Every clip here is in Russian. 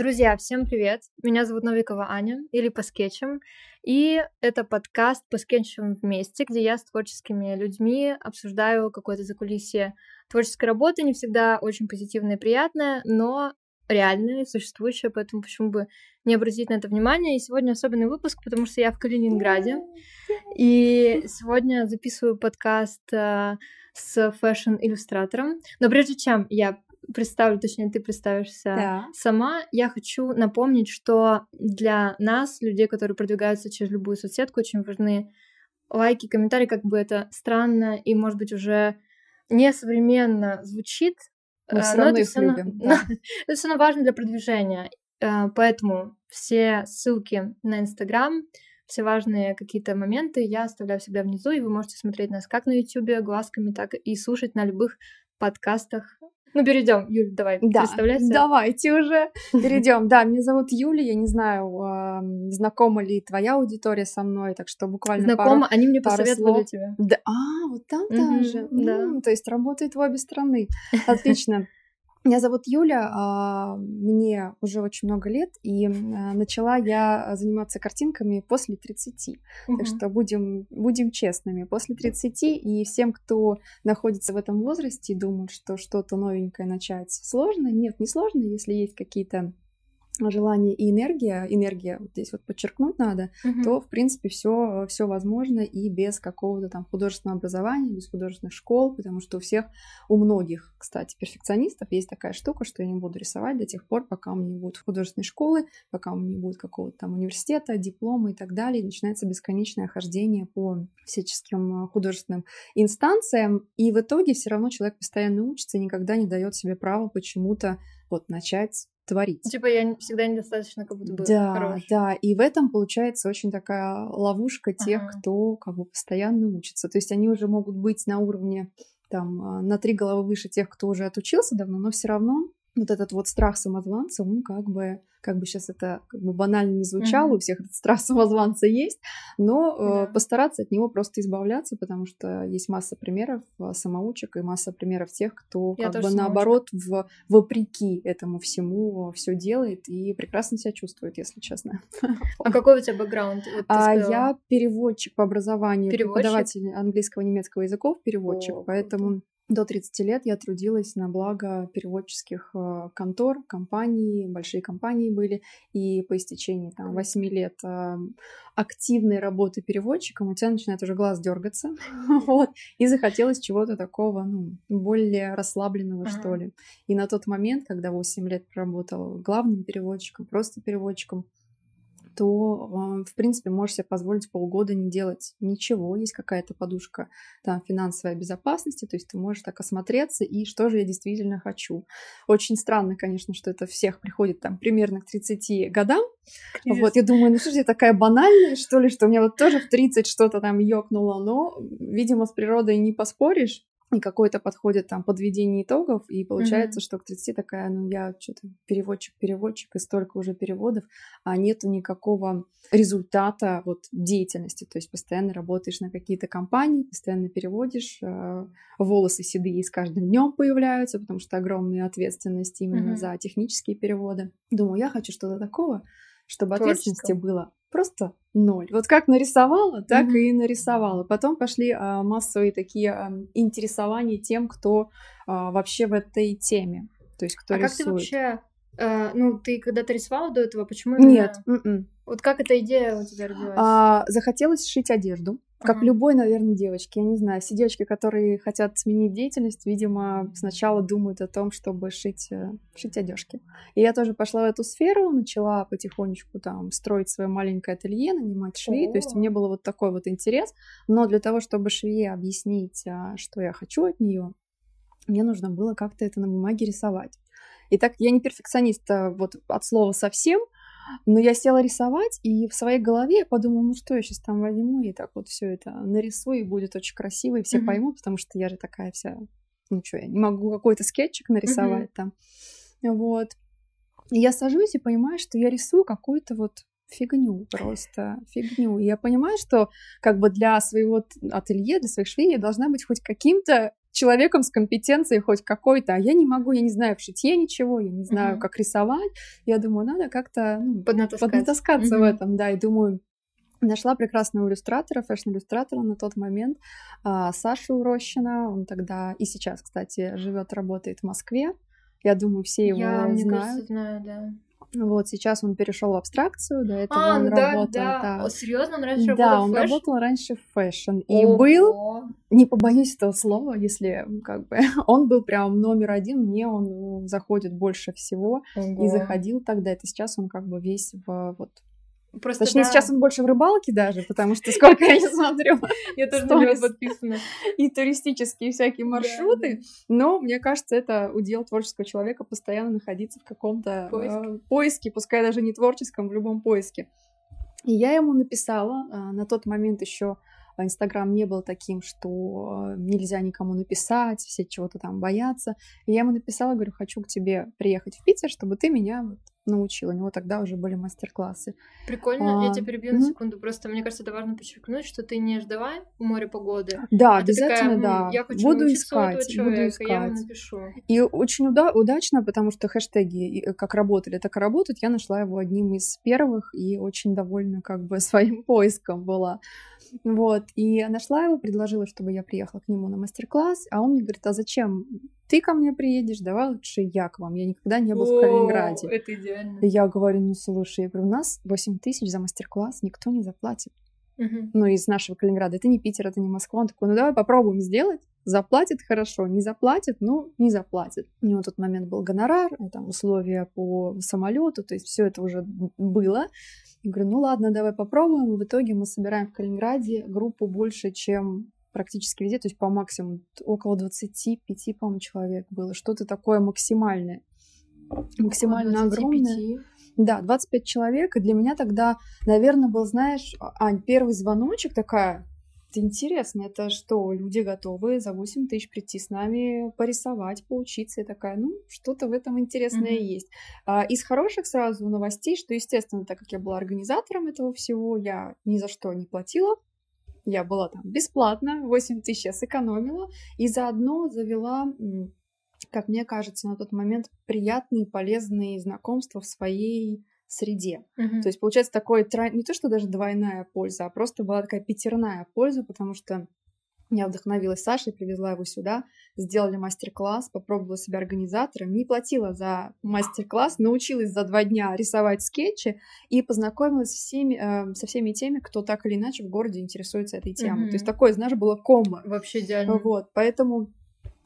Друзья, всем привет! Меня зовут Новикова Аня, или по скетчам, и это подкаст по скетчам вместе, где я с творческими людьми обсуждаю какое-то закулисье творческой работы, не всегда очень позитивное и приятное, но реальное, существующее, поэтому почему бы не обратить на это внимание. И сегодня особенный выпуск, потому что я в Калининграде, и сегодня записываю подкаст э, с фэшн-иллюстратором. Но прежде чем я представлю, точнее, ты представишься Да. сама, я хочу напомнить, что для нас, людей, которые продвигаются через любую соцсетку, очень важны лайки, комментарии, как бы это странно и, может быть, уже несовременно звучит, Мы всё но равно это их равно- любим, да. это все равно важно для продвижения. Э, Поэтому все ссылки на Инстаграм, все важные какие-то моменты я оставляю всегда внизу, и вы можете смотреть нас как на Ютубе глазками, так и слушать на любых подкастах. Ну, перейдем. Юль, давай, Да, представляйся. давайте уже перейдем. Да, меня зовут Юля, я не знаю, ам, знакома ли твоя аудитория со мной, так что буквально Знакомо, пару- они мне пару посоветовали слов. тебя. Да, а, вот там даже. да. То есть работает в обе стороны. Отлично. Меня зовут Юля, а, мне уже очень много лет, и а, начала я заниматься картинками после 30. Так Мгм. что будем, будем честными. После 30 и всем, кто находится в этом возрасте и думает, что что-то новенькое начать сложно. Нет, не сложно, если есть какие-то желания и энергия, энергия вот здесь вот подчеркнуть надо, Мгм. то, в принципе, все, все возможно и без какого-то там художественного образования, без художественных школ, потому что у всех, у многих, кстати, перфекционистов есть такая штука, что я не буду рисовать до тех пор, пока у меня не будет художественной школы, пока у меня не будет какого-то там университета, диплома и так далее, и начинается бесконечное хождение по всяческим художественным инстанциям, и в итоге все равно человек постоянно учится и никогда не дает себе права почему-то вот начать творить. Типа я всегда недостаточно как будто бы Да, хорош. да, и в этом получается очень такая ловушка тех, Ага. кто как бы постоянно учится. То есть они уже могут быть на уровне там а, на три головы выше тех, кто уже отучился давно, но все равно вот этот вот страх самозванца, он как бы, как бы сейчас это как бы банально не звучало, Мгм. у всех этот страх самозванца есть, но э, Да. постараться от него просто избавляться, потому что есть масса примеров э, самоучек и масса примеров тех, кто Я как бы самоучка. наоборот в, вопреки этому всему все делает и прекрасно себя чувствует, если честно. А какой у тебя бэкграунд? Вот А я переводчик по образованию, Переводчик? преподаватель английского и немецкого языков, переводчик, О, поэтому до 30 лет я трудилась на благо переводческих э, контор, компаний, большие компании были, и по истечении там 8 лет э, активной работы переводчиком у тебя начинает уже глаз дергаться, вот, и захотелось чего-то такого, ну, более расслабленного, Ага. что ли. И на тот момент, когда 8 лет проработала главным переводчиком, просто переводчиком, то, э, в принципе, можешь себе позволить полгода не делать ничего. Есть какая-то подушка там, финансовой безопасности, то есть ты можешь так осмотреться, и что же я действительно хочу. Очень странно, конечно, что это всех приходит там примерно к 30 годам. Кризис. Вот, я думаю, ну что же я такая банальная, что ли, что у меня вот тоже в 30 что-то там ёкнуло, но, видимо, с природой не поспоришь. И какое-то подходит там подведение итогов, и получается, Мгм. что к 30 такая, ну я что-то переводчик-переводчик, и столько уже переводов, а нету никакого результата вот деятельности. То есть постоянно работаешь на какие-то компании, постоянно переводишь, э, волосы седые с каждым днем появляются, потому что огромная ответственность именно Мгм. за технические переводы. Думаю, я хочу что-то такого, чтобы ответственности Творческого. было просто ноль. Вот как нарисовала, так Мгм. и нарисовала. Потом пошли а, массовые такие а, интересования тем, кто а, вообще в этой теме. То есть кто А как ты рисует. вообще... э, ну, ты когда-то рисовала до этого, почему именно... Нет, м-м. Вот как эта идея у тебя родилась? А, захотелось шить одежду. Как Ага. любой, наверное, девочке. Я не знаю, все девочки, которые хотят сменить деятельность, видимо, сначала думают о том, чтобы шить, э, шить одежки. И я тоже пошла в эту сферу, начала потихонечку там строить свое маленькое ателье, нанимать швей. То есть О. у меня был вот такой вот интерес. Но для того, чтобы швее объяснить, а, что я хочу от нее, мне нужно было как-то это на бумаге рисовать. И так я не перфекционист а, вот от слова совсем, но я села рисовать, и в своей голове я подумала, ну что я сейчас там возьму, и так вот все это нарисую, и будет очень красиво, и все Мгм. поймут, потому что я же такая вся, ну что, я не могу какой-то скетчик нарисовать там. Вот. И я сажусь и понимаю, что я рисую какую-то вот фигню, просто фигню. И я понимаю, что как бы для своего ателье, для своих швей я должна быть хоть каким-то человеком с компетенцией хоть какой-то, а я не могу, я не знаю в шитье ничего, я не знаю, Мгм. как рисовать. Я думаю, надо как-то ну, Поднатаскать. поднатаскаться в Мгм. этом, да, и думаю, Нашла прекрасного иллюстратора, фэшн-иллюстратора на тот момент, а, Сашу Рощина. Он тогда и сейчас, кстати, живет, работает в Москве. Я думаю, все его Я, мне знают. кажется, знаю, да. Вот сейчас он перешел в абстракцию, до этого А, он да, работал. да. О, серьезно, он раньше Да, работал он в fashion? работал раньше в fashion. И был, Ого. не побоюсь этого слова, если как бы он был прям номер один, мне он ну, заходит больше всего. И Ого. заходил тогда, это сейчас он как бы весь в вот Просто Точнее, да, сейчас он больше в рыбалке даже, потому что сколько я не смотрю, я тоже на него подписана. и туристические всякие маршруты. Но мне кажется, это удел творческого человека постоянно находиться в каком-то Поиске. э, поиске, пускай даже не творческом, в любом поиске. И я ему написала, а, на тот момент еще Инстаграм не был таким, что э, нельзя никому написать, все чего-то там боятся. И я ему написала, говорю, хочу к тебе приехать в Питер, чтобы ты меня вот научил. У него тогда уже были мастер-классы. Прикольно, я А, тебя перебью на секунду. Просто мне кажется, это важно подчеркнуть, что ты не ждала у моря погоды. Да, а такая, обязательно, «М, да. Я хочу буду искать, буду человека, я ему искать. напишу. И очень уда- удачно, потому что хэштеги э, как работали, так и работают. Я нашла его одним из первых и очень довольна как бы своим поиском была. Вот. И нашла его, предложила, чтобы я приехала к нему на мастер-класс, а он мне говорит, а зачем ты ко мне приедешь? Давай лучше я к вам. Я никогда не был в О, Калининграде. Это идеально. И я говорю, ну слушай, я говорю, у нас 8 тысяч за мастер-класс, никто не заплатит. Мгм. ну, из нашего Калининграда. Это не Питер, это не Москва. Он такой, ну давай попробуем сделать. Заплатит хорошо, не заплатит, ну, не заплатит. У него в тот момент был гонорар, э, там, условия по самолету, то есть все это уже было. Я говорю, ну ладно, давай попробуем. И в итоге мы собираем в Калининграде группу больше, чем практически везде, то есть по максимуму около 25, по-моему, человек было. Что-то такое максимальное. Максимально огромное. 25. Да, 25 человек, и для меня тогда, наверное, был, знаешь, Ань, первый звоночек такая, это интересно, это что, люди готовы за 8 тысяч прийти с нами порисовать, поучиться, и такая, ну, что-то в этом интересное Мгм. есть. А, из хороших сразу новостей, что, естественно, так как я была организатором этого всего, я ни за что не платила, я была там бесплатно, 8 тысяч я сэкономила, и заодно завела как мне кажется, на тот момент приятные, полезные знакомства в своей среде. Мгм. То есть получается такое не то, что даже двойная польза, а просто была такая пятерная польза, потому что я вдохновилась Сашей, привезла его сюда, сделали мастер-класс, попробовала себя организатором, не платила за мастер-класс, научилась за два дня рисовать скетчи и познакомилась всеми, э, со всеми теми, кто так или иначе в городе интересуется этой темой. Мгм. То есть такое, знаешь, было комбо. Вообще идеально. Вот, поэтому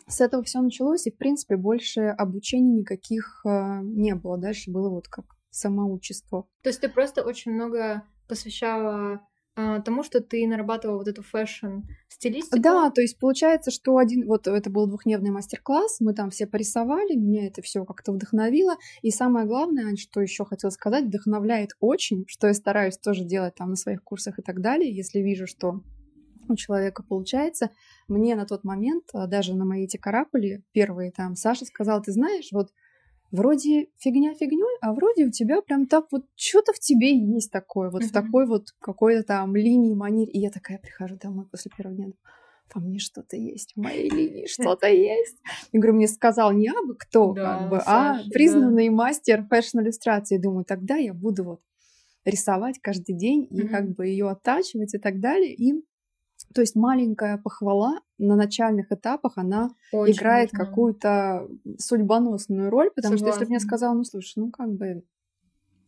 с этого все началось, и, в принципе, больше обучений никаких э, не было. Дальше было вот как самоучество. То есть ты просто очень много посвящала тому, что ты нарабатывала вот эту фэшн-стилистику. Да, то есть получается, что один, вот это был двухдневный мастер-класс, мы там все порисовали, меня это все как-то вдохновило. И самое главное, что еще хотела сказать, вдохновляет очень, что я стараюсь тоже делать там на своих курсах и так далее, если вижу, что у человека получается. Мне на тот момент, а, даже на мои эти каракули, первые там, Саша сказал, ты знаешь, вот вроде фигня фигней, а вроде у тебя прям так вот что-то в тебе есть такое, вот в Мгм. такой вот какой-то там линии, манере. И я такая прихожу домой после первого дня, во мне что-то есть, в моей линии что-то есть. Я говорю, мне сказал не абы кто, Да, как бы, а да. признанный мастер фэшн-иллюстрации. Думаю, тогда я буду вот рисовать каждый день и как бы ее оттачивать и так далее. И то есть маленькая похвала на начальных этапах, она Очень играет важно. какую-то судьбоносную роль, потому что если бы мне Согласна. сказал, ну слушай, ну как бы,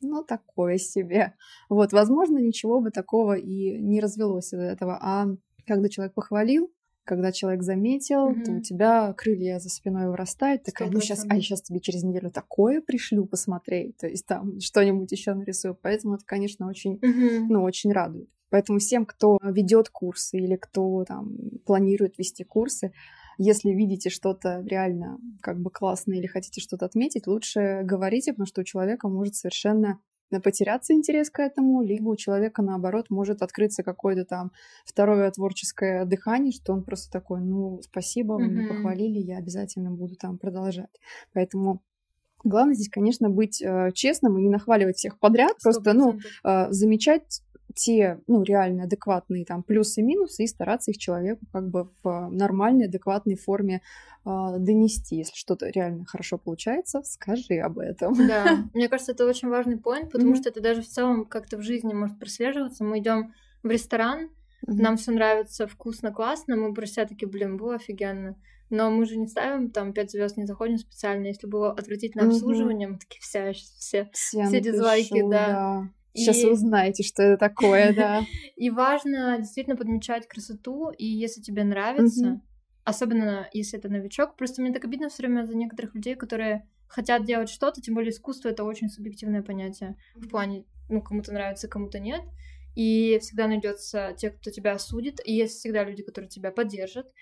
ну такое себе, вот, возможно, ничего бы такого и не развелось из этого, а когда человек похвалил, когда человек заметил, то у тебя крылья за спиной вырастают, такая, ну сейчас, а 100%. я сейчас тебе через неделю такое пришлю посмотреть, то есть там что-нибудь еще нарисую, поэтому это, конечно, очень Мгм. ну, очень радует. Поэтому всем, кто ведет курсы или кто там планирует вести курсы, если видите что-то реально как бы классное или хотите что-то отметить, лучше говорите, потому что у человека может совершенно потеряться интерес к этому, либо у человека, наоборот, может открыться какое-то там второе творческое дыхание, что он просто такой, ну, спасибо, вы меня похвалили, я обязательно буду там продолжать. Поэтому Главное здесь, конечно, быть э, честным и не нахваливать всех подряд, Сто просто, ну, э, замечать те, ну, реально адекватные там плюсы и минусы и стараться их человеку как бы в нормальной, адекватной форме э, донести. Если что-то реально хорошо получается, скажи об этом. Да, мне кажется, это очень важный поинт, потому mm-hmm. что это даже в целом как-то в жизни может прослеживаться. Мы идем в ресторан, mm-hmm. нам все нравится, вкусно, классно, мы про себя такие, блин, было офигенно. Но мы же не ставим там 5 звезд, не заходим специально. Если было отвратительное обслуживание, мы такие все, все, все, все дизлайки, да. да. Сейчас и... вы узнаете, что это такое, да. И важно действительно подмечать красоту, и если тебе нравится, особенно если это новичок, просто мне так обидно все время за некоторых людей, которые хотят делать что-то, тем более искусство это очень субъективное понятие в плане, ну, кому-то нравится, кому-то нет. И всегда найдется те, кто тебя осудит, и есть всегда люди, которые тебя поддержат.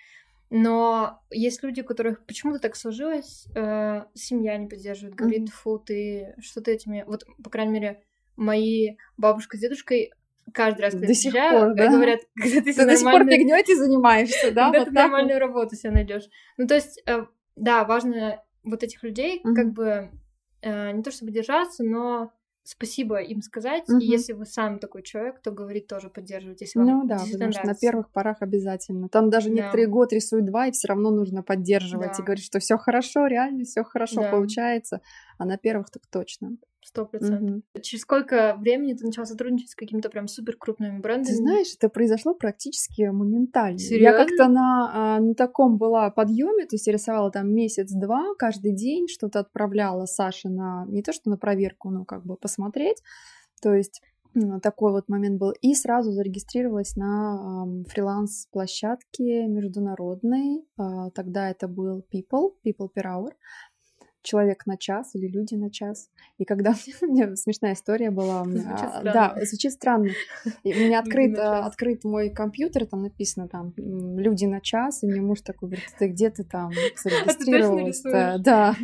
Но есть люди, у которых почему-то так сложилось, э, семья не поддерживает, говорит, mm-hmm. фу, ты что ты этими... Вот, по крайней мере, мои бабушка с дедушкой каждый раз, когда До сих пор, да? говорят, когда ты, ты до сих пор фигнёй ты занимаешься, да? Когда вот ты нормальную вот. работу себе найдешь. Ну, то есть, э, да, важно вот этих людей mm-hmm. как бы э, не то чтобы держаться, но спасибо им сказать. Угу. И если вы сам такой человек, то говорит тоже поддерживать, если вам Ну да, потому что на первых порах обязательно. Там даже да. некоторые год рисуют два, и все равно нужно поддерживать да. и говорить, что все хорошо, реально все хорошо да. получается. А на первых так точно. Сто процентов. Угу. Через сколько времени ты начала сотрудничать с какими-то прям супер крупными брендами? Ты знаешь, это произошло практически моментально. Серьезно? Я как-то на, а, на таком была подъеме, то есть я рисовала там месяц-два, каждый день что-то отправляла Саше на не то что на проверку, но как бы посмотреть. То есть такой вот момент был. И сразу зарегистрировалась на э, фриланс-площадке международной. Э, тогда это был People, People Per Hour человек на час или люди на час. И когда у меня смешная история была, а, да, звучит странно. И у меня открыт, а, открыт мой компьютер, там написано там люди на час, и мне муж такой говорит, ты где ты там а зарегистрировалась? Да,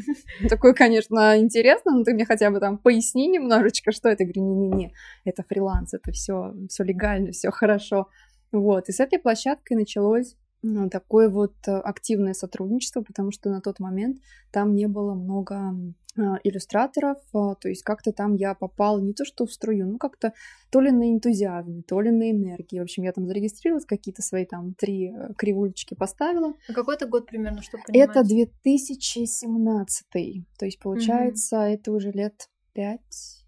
такой, конечно, интересно, но ты мне хотя бы там поясни немножечко, что это. Я говорю, не-не-не, это фриланс, это все, все легально, все хорошо. Вот, и с этой площадкой началось такое вот э, активное сотрудничество, потому что на тот момент там не было много а, иллюстраторов, а, то есть как-то там я попала не то что в струю, ну как-то то ли на энтузиазме, то ли на энергии. В общем, я там зарегистрировалась, какие-то свои там три э, кривулечки поставила. А какой это год примерно, чтобы понимать? Это 2017, то есть получается mm-hmm. это уже лет пять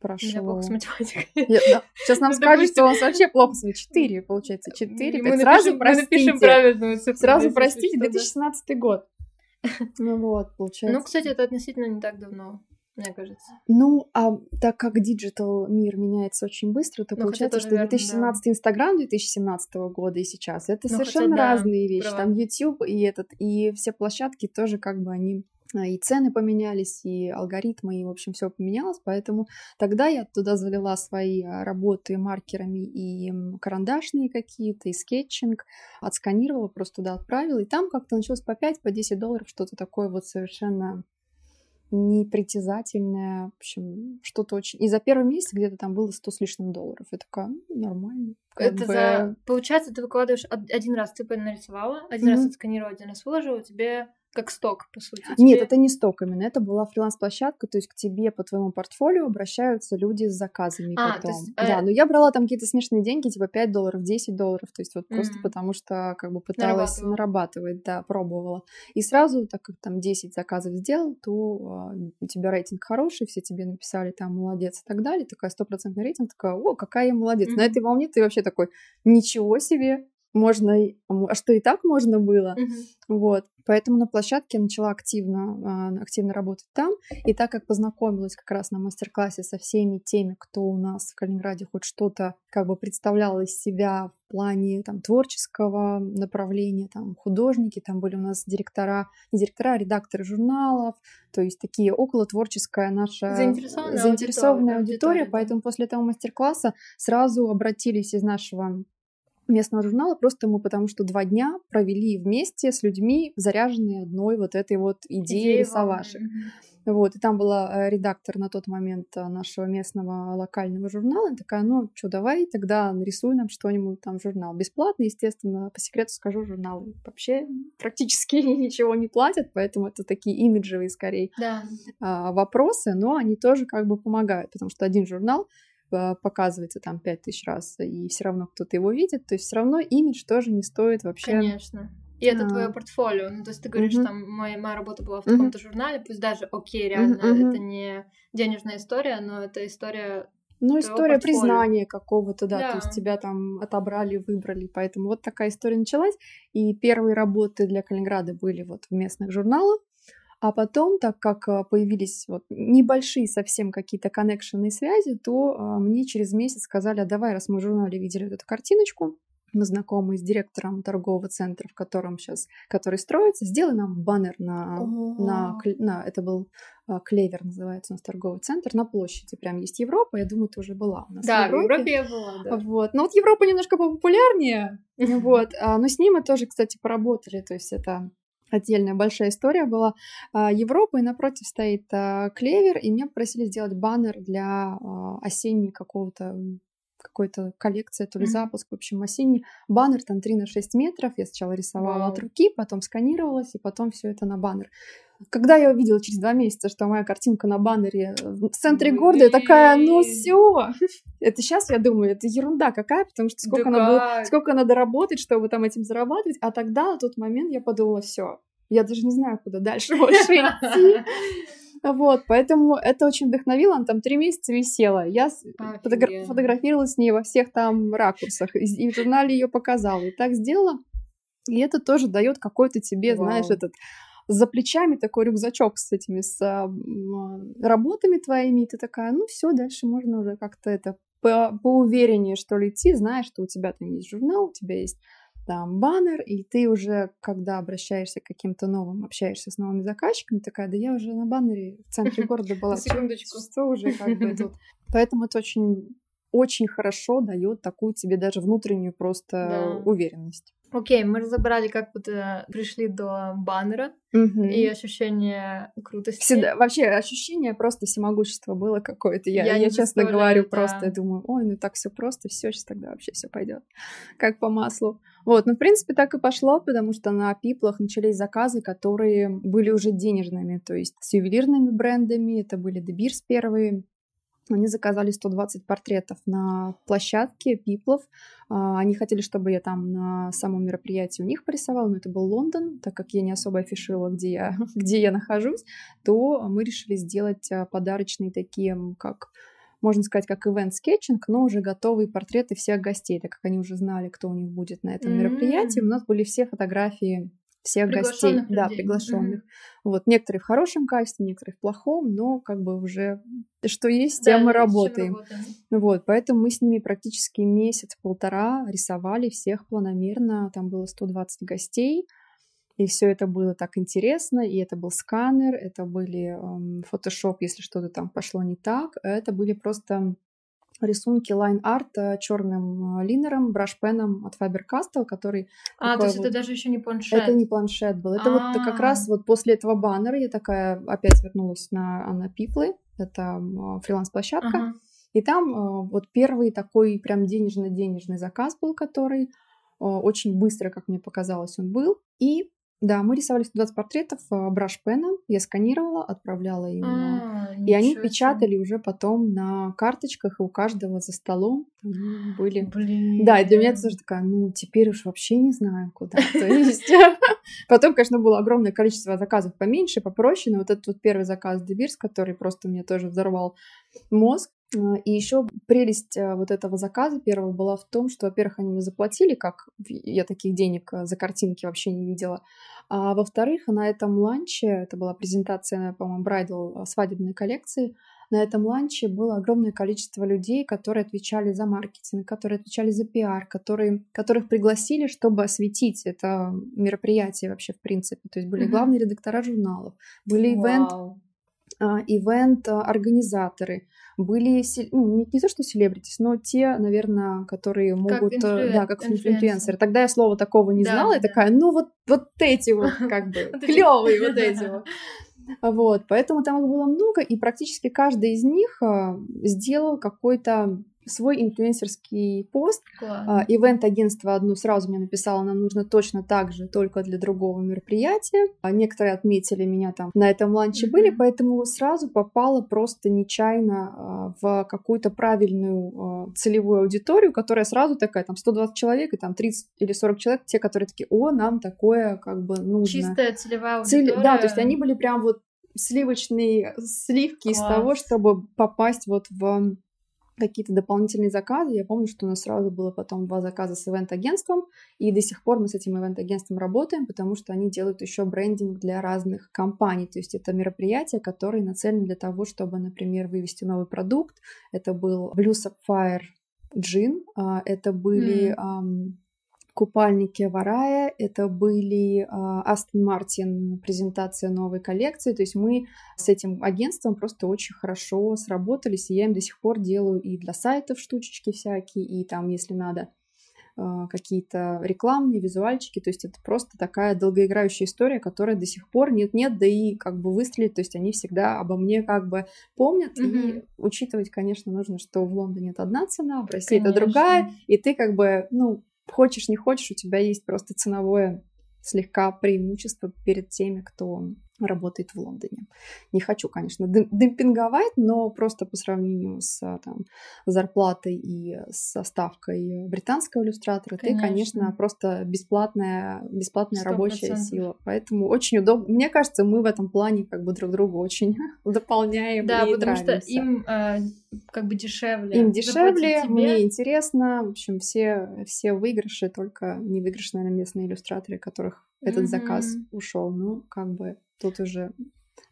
прошло. У меня плохо с математикой. Я, да. Сейчас нам ну, скажут, что у нас вообще плохо с 4, получается, 4, 5. Сразу простите. Мы напишем правильную цифру. Сразу простите, 2016 год. Ну вот, получается. Ну, кстати, это относительно не так давно мне кажется. Ну, а так как digital мир меняется очень быстро, то ну, получается, что 2017 да. Инстаграм 2017 года и сейчас это ну, совершенно хотя, разные да, вещи. Права. Там YouTube и этот, и все площадки тоже как бы они и цены поменялись, и алгоритмы, и, в общем, все поменялось, поэтому тогда я туда залила свои а, работы маркерами и карандашные какие-то, и скетчинг, отсканировала, просто туда отправила, и там как-то началось по 5, по 10 долларов, что-то такое вот совершенно непритязательное, в общем, что-то очень... И за первый месяц где-то там было 100 с лишним долларов. Я такая, ну, нормально. Это бы... за... Получается, ты выкладываешь один раз, ты нарисовала, один mm-hmm. раз отсканировала, один раз выложила, тебе как сток, по сути. Тебе... Нет, это не сток именно, это была фриланс-площадка, то есть к тебе по твоему портфолио обращаются люди с заказами а, потом. Есть, э... Да, но я брала там какие-то смешные деньги, типа 5 долларов, 10 долларов, то есть вот mm-hmm. просто потому что как бы пыталась нарабатывать, да, пробовала. И сразу, так как там 10 заказов сделал, то э, у тебя рейтинг хороший, все тебе написали там молодец и так далее, такая стопроцентный рейтинг, такая, о, какая я молодец. Mm-hmm. На этой волне ты вообще такой, ничего себе, можно, а что и так можно было, mm-hmm. вот. Поэтому на площадке я начала активно, а, активно работать там. И так как познакомилась как раз на мастер-классе со всеми теми, кто у нас в Калининграде хоть что-то как бы представлял из себя в плане там, творческого направления, там, художники, там были у нас директора, не директора, а редакторы журналов, то есть такие около творческая наша заинтересованная, заинтересованная аудитория, аудитория, аудитория, поэтому после этого мастер-класса сразу обратились из нашего местного журнала, просто мы потому что два дня провели вместе с людьми, заряженные одной вот этой вот идеей рисовашек. Вот, и там была э, редактор на тот момент э, нашего местного локального журнала. И такая, ну, что, давай тогда нарисуй нам что-нибудь там журнал. Бесплатно, естественно, по секрету скажу, журнал вообще практически ничего не платят, поэтому это такие имиджевые, скорее, да. вопросы, но они тоже как бы помогают, потому что один журнал показывается там пять тысяч раз, и все равно кто-то его видит, то есть все равно имидж тоже не стоит вообще. Конечно. И это а. твое портфолио. Ну, то есть ты говоришь, uh там моя, моя работа была в таком-то uh журнале, пусть даже, окей, реально, uh это не денежная история, но это история ну, история портфолио. признания какого-то, да, да, то есть тебя там отобрали, выбрали, поэтому вот такая история началась. И первые работы для Калининграда были вот в местных журналах, а потом, так как а, появились вот небольшие совсем какие-то коннекшены и связи, то а, мне через месяц сказали, а давай, раз мы в журнале видели вот эту картиночку, мы знакомы с директором торгового центра, в котором сейчас, который строится, сделай нам баннер на, на, на, это был а, Клевер называется у нас торговый центр на площади, прям есть Европа, я думаю, ты уже была у нас да, в Европе. в Европе я была, да. Вот, но вот Европа немножко популярнее, вот, а, но с ним мы тоже, кстати, поработали, то есть это отдельная большая история была а, Европа, и напротив стоит Клевер, и меня попросили сделать баннер для осенней какого-то какой-то коллекция, то ли запуск, в общем, осенний. Баннер там 3 на 6 метров. Я сначала рисовала wow. от руки, потом сканировалась, и потом все это на баннер. Когда я увидела через два месяца, что моя картинка на баннере в центре города, я такая, ну все. Это сейчас я думаю, это ерунда какая, потому что сколько, да надо, сколько надо работать, чтобы там этим зарабатывать. А тогда, на тот момент, я подумала, все, я даже не знаю, куда дальше больше идти. Вот, поэтому это очень вдохновило. Она там три месяца висела. Я фотогра- фотографировала с ней во всех там ракурсах. И в журнале ее показала. И так сделала. И это тоже дает какой-то тебе, Вау. знаешь, этот за плечами такой рюкзачок с этими с а, работами твоими, и ты такая, ну все, дальше можно уже как-то это по поувереннее, что ли, идти, знаешь, что у тебя там есть журнал, у тебя есть там баннер, и ты уже, когда обращаешься к каким-то новым, общаешься с новыми заказчиками, такая, да я уже на баннере в центре города была. Секундочку. Что уже как бы тут. Поэтому это очень очень хорошо дает такую тебе даже внутреннюю просто уверенность. Окей, мы разобрали, как вот э, пришли до баннера угу. и ощущение крутости. Всегда, вообще ощущение просто всемогущества было какое-то. Я, я, я честно говорю, да. просто я думаю, ой, ну так все просто, все сейчас тогда вообще все пойдет как по маслу. Вот, ну в принципе так и пошло, потому что на пиплах начались заказы, которые были уже денежными, то есть с ювелирными брендами. Это были Дебирс первые, они заказали 120 портретов на площадке Пиплов. А, они хотели, чтобы я там на самом мероприятии у них порисовала, но это был Лондон, так как я не особо афишировала, где я, где я нахожусь, то мы решили сделать а, подарочные такие, как можно сказать, как event-sketching, но уже готовые портреты всех гостей, так как они уже знали, кто у них будет на этом mm-hmm. мероприятии. У нас были все фотографии всех гостей, людей. да, приглашенных. Mm-hmm. Вот некоторые в хорошем качестве, некоторые в плохом, но как бы уже что есть, да, тем мы работаем. работаем. Вот, поэтому мы с ними практически месяц-полтора рисовали всех планомерно. Там было 120 гостей, и все это было так интересно, и это был сканер, это были фотошоп, эм, если что-то там пошло не так, это были просто рисунки line art э, черным э, линером, brush pen ом от Faber-Castell, который... А, то есть вот... это даже еще не планшет? Это не планшет был. Это А-а-а. вот как раз вот после этого баннера я такая опять вернулась на, на Пиплы, это фриланс-площадка, ага. и там э, вот первый такой прям денежный-денежный заказ был, который очень быстро, как мне показалось, он был, и да, мы рисовали 120 портретов э, брашпеном, я сканировала, отправляла им, а, и они печатали уже потом на карточках, и у каждого за столом были. Блин. Да, и для меня это тоже такая, ну, теперь уж вообще не знаю, куда. То есть потом, конечно, было огромное количество заказов поменьше, попроще, но вот этот вот первый заказ Дебирс, который просто мне тоже взорвал мозг, а, и еще прелесть э, вот этого заказа первого была в том, что, во-первых, они мне заплатили, как я таких денег э, за картинки вообще не видела. А во-вторых, на этом ланче, это была презентация, по-моему, брайдл э, свадебной коллекции, на этом ланче было огромное количество людей, которые отвечали за маркетинг, которые отвечали за пиар, которые, которых пригласили, чтобы осветить это мероприятие вообще в принципе. То есть были mm-hmm. главные редактора журналов, были ивент, wow. Ивент-организаторы, были ну, не, не то что селебритис, но те, наверное, которые могут, как э, да, как инфлюенсеры. Тогда я слова такого не да, знала, да. и такая, ну вот вот эти вот как бы клевые вот эти вот. Вот, поэтому там их было много, и практически каждый из них э, сделал какой-то свой инфлюенсерский пост. Классно. Ивент-агентство одну сразу мне написало, нам нужно точно так же, только для другого мероприятия. А некоторые отметили меня там на этом ланче Мгм. были, поэтому сразу попала просто нечаянно а, в какую-то правильную а, целевую аудиторию, которая сразу такая, там 120 человек и там 30 или 40 человек, те, которые такие, о, нам такое как бы нужно. Чистая целевая Цель- аудитория. Да, то есть они были прям вот сливочные сливки из Класс. того, чтобы попасть вот в какие-то дополнительные заказы. Я помню, что у нас сразу было потом два заказа с ивент-агентством, и до сих пор мы с этим ивент-агентством работаем, потому что они делают еще брендинг для разных компаний. То есть это мероприятия, которые нацелены для того, чтобы, например, вывести новый продукт. Это был Blue Sapphire Gin, а, это были ам, купальники Варая, это были Астон Мартин, презентация новой коллекции. То есть мы с этим агентством просто очень хорошо сработались, и я им до сих пор делаю и для сайтов штучечки всякие, и там, если надо, а, какие-то рекламные визуальчики, то есть это просто такая долгоиграющая история, которая до сих пор нет-нет, да и как бы выстрелит, то есть они всегда обо мне как бы помнят, и Мгм. учитывать, конечно, нужно, что в Лондоне это одна цена, в России это Конечно. другая, и ты как бы, ну, хочешь, не хочешь, у тебя есть просто ценовое слегка преимущество перед теми, кто работает в Лондоне. Не хочу, конечно, дем- демпинговать, но просто по сравнению с а, там, зарплатой и со ставкой британского иллюстратора, ты, Конечно. конечно, просто бесплатная, бесплатная Сто рабочая процентов. сила. Поэтому очень удобно. Мне кажется, мы в этом плане как бы друг друга очень дополняем Да, и потому что нравимся. им э, как бы дешевле. Им дешевле, мне интересно. В общем, все, все выигрыши, только не выигрыши, наверное, местные иллюстраторы, которых этот заказ Мгм. ушел. Ну, как бы тут уже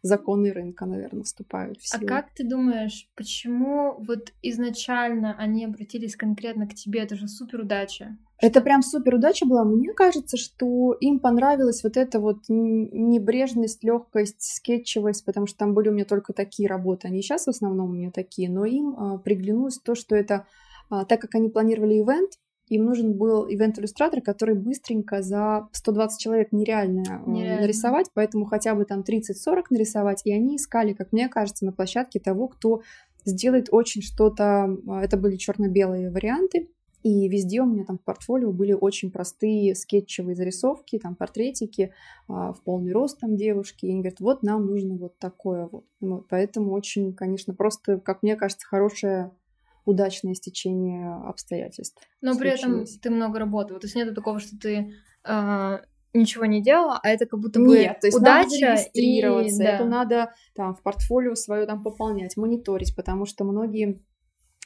законы рынка, наверное, вступают в А силу. как ты думаешь, почему вот изначально они обратились конкретно к тебе? Это же супер удача. Это прям супер удача была. Мне кажется, что им понравилась вот эта вот небрежность, легкость, скетчевость, потому что там были у меня только такие работы. Они сейчас в основном у меня такие, но им а, приглянулось то, что это, а, так как они планировали ивент, им нужен был ивент-иллюстратор, который быстренько за 120 человек нереально, а, Нереально. нарисовать, поэтому хотя бы там 30-40 нарисовать. И они искали, как мне кажется, на площадке того, кто сделает очень что-то. а, Это были черно-белые варианты. И везде у меня там в портфолио были очень простые скетчевые зарисовки, там портретики а, в полный рост там девушки. И они говорят, вот нам нужно вот такое вот. Вот, Поэтому очень, конечно, просто, как мне кажется, хорошее удачное стечение обстоятельств. Но при этом случилось. ты много работала. То есть нету такого, что ты а, ничего не делала, а это как будто бы Нет, то есть надо удача зарегистрироваться, и... это да. надо там в портфолио свое там пополнять, мониторить, потому что многие,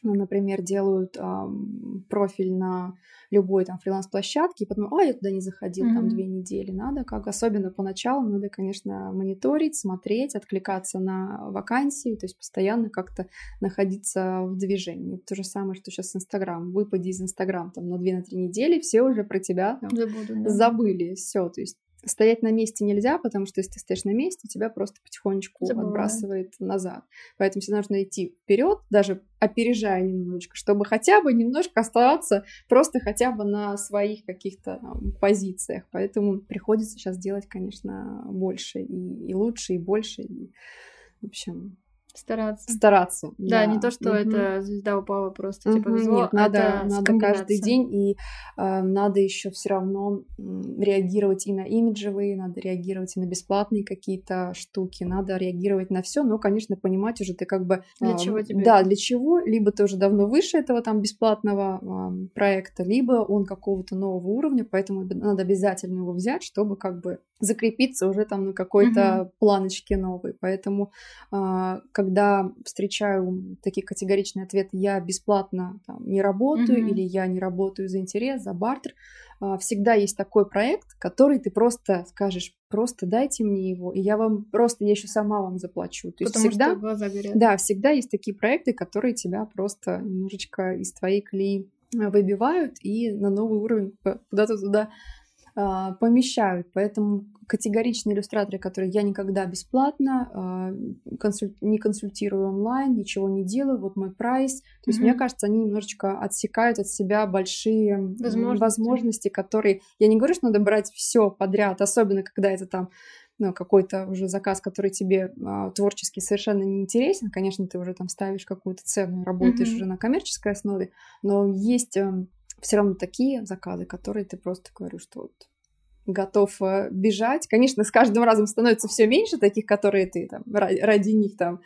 ну, например, делают ам, профиль на любой там фриланс-площадке, и потом, а, я туда не заходил там Мгм. две недели. Надо, как особенно поначалу, надо, конечно, мониторить, смотреть, откликаться на вакансии, то есть постоянно как-то находиться в движении. То же самое, что сейчас Инстаграм. Выпади из Инстаграм там на 2-3 недели, все уже про тебя там, Забуду, да. забыли, все, то есть стоять на месте нельзя, потому что если ты стоишь на месте, тебя просто потихонечку Забывают. отбрасывает назад. Поэтому всегда нужно идти вперед, даже опережая немножечко, чтобы хотя бы немножко оставаться просто хотя бы на своих каких-то там, позициях. Поэтому приходится сейчас делать, конечно, больше и, и лучше, и больше. И, в общем, Стараться. стараться. Да, не то, что Мгм. это звезда упала просто, типа, Мгм, везло, Нет, надо, это надо комбинация. каждый день, и э, надо еще все равно реагировать и на имиджевые, надо реагировать и на бесплатные какие-то штуки, надо реагировать на все, но, конечно, понимать уже ты как бы... Для а, чего тебе Да, для чего, либо ты уже давно выше этого там бесплатного ам, проекта, либо он какого-то нового уровня, поэтому надо обязательно его взять, чтобы как бы закрепиться уже там на какой-то планочке новой. Поэтому а, когда встречаю такие категоричные ответы, я бесплатно там, не работаю Мгм. или я не работаю за интерес, за бартер, а, всегда есть такой проект, который ты просто скажешь, просто дайте мне его, и я вам просто, я еще сама вам заплачу. То есть Потому всегда, что глаза горят. да, всегда есть такие проекты, которые тебя просто немножечко из твоей колеи а, выбивают и на новый уровень куда-то туда помещают. Поэтому категоричные иллюстраторы, которые я никогда бесплатно а, консуль- не консультирую онлайн, ничего не делаю, вот мой прайс. То есть, Мгм. мне кажется, они немножечко отсекают от себя большие Возможности. возможности, которые... Я не говорю, что надо брать все подряд, особенно когда это там ну, какой-то уже заказ, который тебе а, творчески совершенно не интересен, конечно, ты уже там ставишь какую-то цену, работаешь mm-hmm. уже на коммерческой основе, но есть э, все равно такие заказы, которые ты просто говоришь, что вот готов э, бежать. Конечно, с каждым разом становится все меньше таких, которые ты там ради них там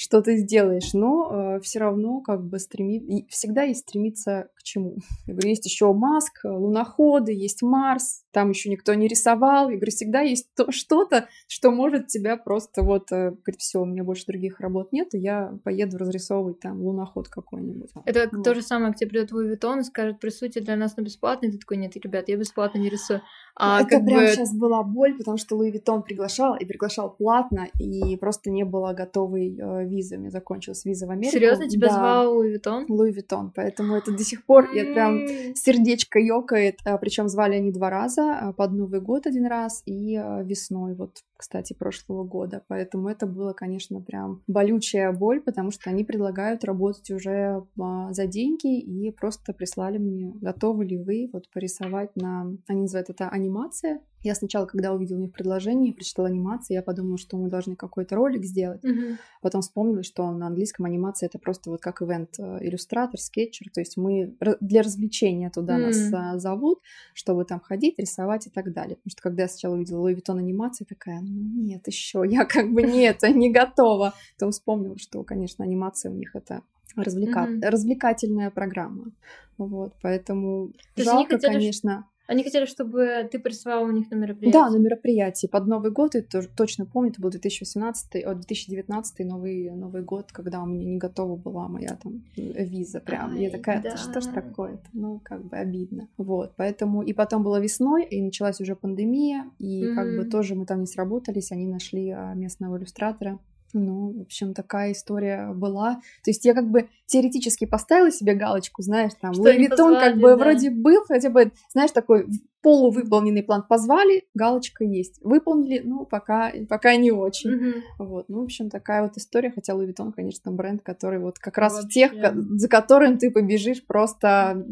что ты сделаешь, но э, все равно как бы стремит, всегда есть стремиться к чему. Я говорю, есть еще Маск, луноходы, есть Марс, там еще никто не рисовал. Я говорю, всегда есть то, что-то, что может тебя просто вот, э, говорит, все, у меня больше других работ нет, и я поеду разрисовывать там луноход какой-нибудь. Это вот. то же самое, к тебе придет Louis Vuitton и скажет, порисуйте для нас на бесплатный, ты такой, нет, ребят, я бесплатно не рисую. А это прям бы... сейчас была боль, потому что Louis Vuitton приглашал, и приглашал платно, и просто не было готовой э, визы. У меня закончилась виза в Америку. Серьезно, тебя да. звал Louis Vuitton? Louis Vuitton, поэтому это до сих пор, я прям сердечко ёкает, а, причем звали они два раза, а, под Новый год один раз и а, весной, вот, кстати, прошлого года. Поэтому это было, конечно, прям болючая боль, потому что они предлагают работать уже за деньги и просто прислали мне, готовы ли вы вот порисовать на, они называют это анимация, я сначала, когда увидела у них предложение, прочитала анимацию, я подумала, что мы должны какой-то ролик сделать. Mm-hmm. Потом вспомнила, что на английском анимация это просто вот как event э, иллюстратор, скетчер, то есть мы для развлечения туда mm-hmm. нас а, зовут, чтобы там ходить, рисовать и так далее. Потому что когда я сначала увидела Louis Vuitton анимации, такая, ну нет, еще я как бы нет, не готова. Потом вспомнила, что, конечно, анимация у них это развлека... mm-hmm. развлекательная программа. Вот, поэтому То жалко, хотели, конечно. Они хотели, чтобы ты присылала у них на мероприятие. Да, на мероприятии. Под Новый год, я тоже точно помню, это был 2018, о, 2019 Новый, Новый год, когда у меня не готова была моя там виза прям. Ай, я такая, да. что ж такое-то? Ну, как бы обидно. Вот, поэтому... И потом была весной, и началась уже пандемия, и mm-hmm. как бы тоже мы там не сработались, они нашли а, местного иллюстратора, ну, в общем, такая история была. То есть я как бы теоретически поставила себе галочку, знаешь, там, Louis Vuitton как бы да. вроде был, хотя бы, знаешь, такой полувыполненный план позвали, галочка есть. Выполнили, ну, пока, пока не очень. Mm-hmm. Вот, ну, в общем, такая вот история, хотя Louis Vuitton, конечно, бренд, который вот как раз в тех, за которым ты побежишь просто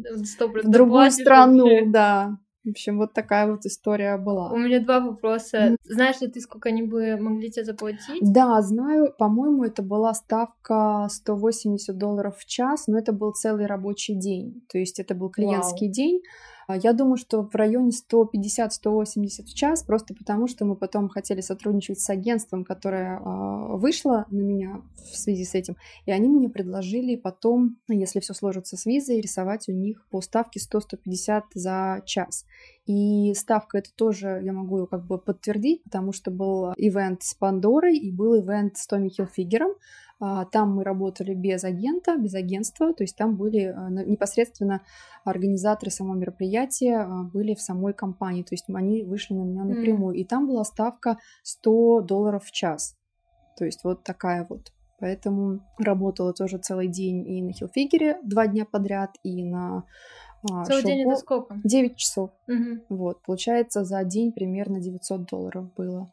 в другую страну, вообще. да. В общем, вот такая вот история была. У меня два вопроса. Знаешь ли ты, сколько они бы могли тебе заплатить? Да, знаю. По-моему, это была ставка 180 долларов в час, но это был целый рабочий день. То есть это был клиентский Вау. день. А, я думаю, что в районе 150-180 в час, просто потому что мы потом хотели сотрудничать с агентством, которое а, вышло на меня в связи с этим, и они мне предложили потом, если все сложится с визой, рисовать у них по ставке 100-150 за час. И ставка это тоже я могу ее как бы подтвердить, потому что был ивент с Пандорой и был ивент с Томми Хилфигером. А, там мы работали без агента, без агентства, то есть там были а, непосредственно организаторы самого мероприятия а, были в самой компании, то есть они вышли на меня напрямую. Mm. И там была ставка 100 долларов в час. То есть вот такая вот. Поэтому работала тоже целый день и на Хилфигере два дня подряд, и на Целый шоу. день это сколько? 9 часов. Угу. Вот, получается, за день примерно 900 долларов было.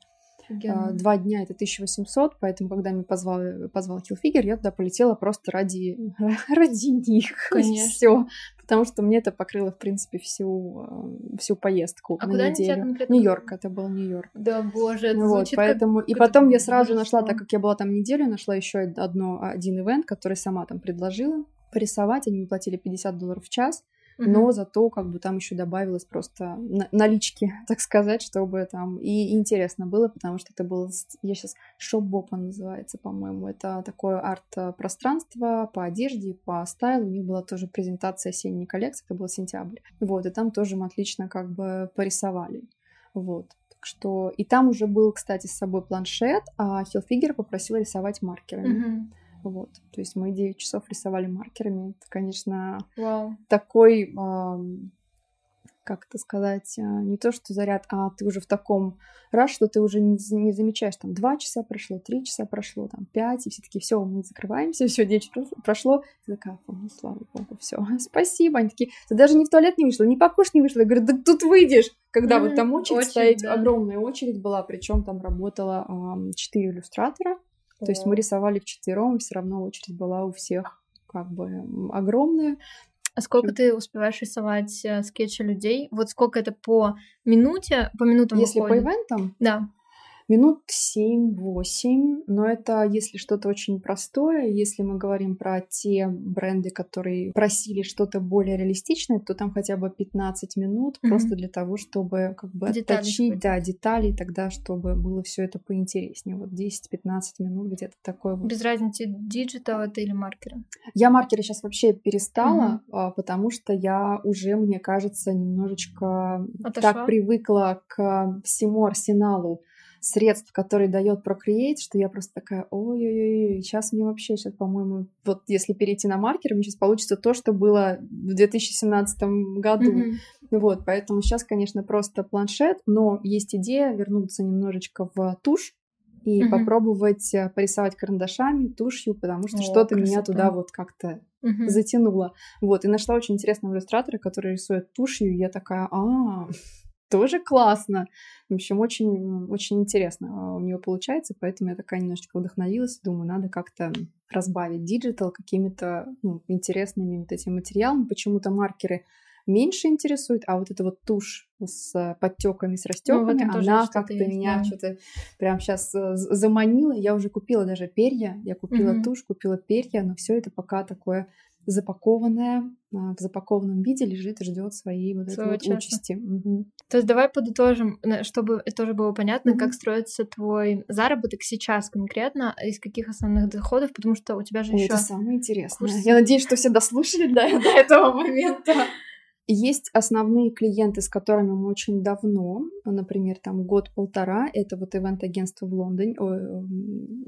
Офигенно. Два дня это 1800, поэтому, когда меня позвал, позвал Хилфигер, я туда полетела просто ради, ради них. Конечно. Все. Потому что мне это покрыло, в принципе, всю, э, всю поездку а на куда неделю. Нью-Йорк, это был Нью-Йорк. Да, боже, это вот, поэтому как... И потом я сразу нашла, так как я была там неделю, нашла еще одно, один ивент, который сама там предложила порисовать. Они мне платили 50 долларов в час но зато как бы там еще добавилось просто налички, так сказать, чтобы там и интересно было, потому что это было, я сейчас шоп-бопа называется, по-моему, это такое арт-пространство по одежде, по стайлу, у них была тоже презентация осенней коллекции, это был сентябрь, вот, и там тоже мы отлично как бы порисовали, вот. Так что и там уже был, кстати, с собой планшет, а Хилфигер попросил рисовать маркерами. Mm-hmm. Вот. То есть мы 9 часов рисовали маркерами. Это, конечно, wow. такой, как это сказать, э, не то что заряд, а ты уже в таком раз, что ты уже не, не замечаешь, там 2 часа прошло, 3 часа прошло, там 5, и все таки все, мы закрываемся, все, 9 прошло. Ты такая, ну, слава богу, все, спасибо. Они такие, ты даже не в туалет не вышла, не покушать не вышла. Я говорю, да тут выйдешь. Когда mm-hmm. вот там очередь, очередь стоит, да. огромная очередь была, причем там работала э, 4 иллюстратора, то есть мы рисовали вчетвером, все равно очередь была у всех как бы огромная. А сколько ты успеваешь рисовать э, скетчи людей? Вот сколько это по минуте, по минутам Если выходит? по ивентам? Да. Минут 7-8, но это если что-то очень простое. Если мы говорим про те бренды, которые просили что-то более реалистичное, то там хотя бы 15 минут mm-hmm. просто для того, чтобы как бы детали отточить да, детали, тогда чтобы было все это поинтереснее. Вот 10-15 минут где-то такое вот. Без разницы, digital это или маркеры? Я маркеры сейчас вообще перестала, mm-hmm. потому что я уже, мне кажется, немножечко Отошла? так привыкла к всему арсеналу средств, которые дает Procreate, что я просто такая, ой-ой-ой, сейчас мне вообще, сейчас, по-моему, вот если перейти на маркер, мне сейчас получится то, что было в 2017 году. Mm-hmm. Вот, поэтому сейчас, конечно, просто планшет, но есть идея вернуться немножечко в тушь, и угу. попробовать э, порисовать карандашами, тушью, потому что что-то меня туда вот как-то угу. затянуло. Вот, и нашла очень интересного иллюстратора, который рисует тушью, и я такая, а, тоже классно. В общем, очень, очень интересно а, у нее получается, поэтому я такая немножечко вдохновилась. Думаю, надо как-то разбавить digital какими-то ну, интересными вот этими материалами. Почему-то маркеры меньше интересуют, а вот эта вот тушь с подтеками, с растеками, ну, она как-то меня да. что-то прям сейчас э, заманила. Я уже купила даже перья, я купила угу. тушь, купила перья, но все это пока такое запакованная в запакованном виде лежит и ждет своей вот этой вот участи. Угу. То есть давай подытожим, чтобы тоже было понятно, угу. как строится твой заработок сейчас конкретно, из каких основных доходов, потому что у тебя же еще. Это самое интересное. Курс... Я надеюсь, что все дослушали до, до этого момента. Есть основные клиенты, с которыми мы очень давно, например, там год-полтора, это вот ивент-агентство в Лондоне, о,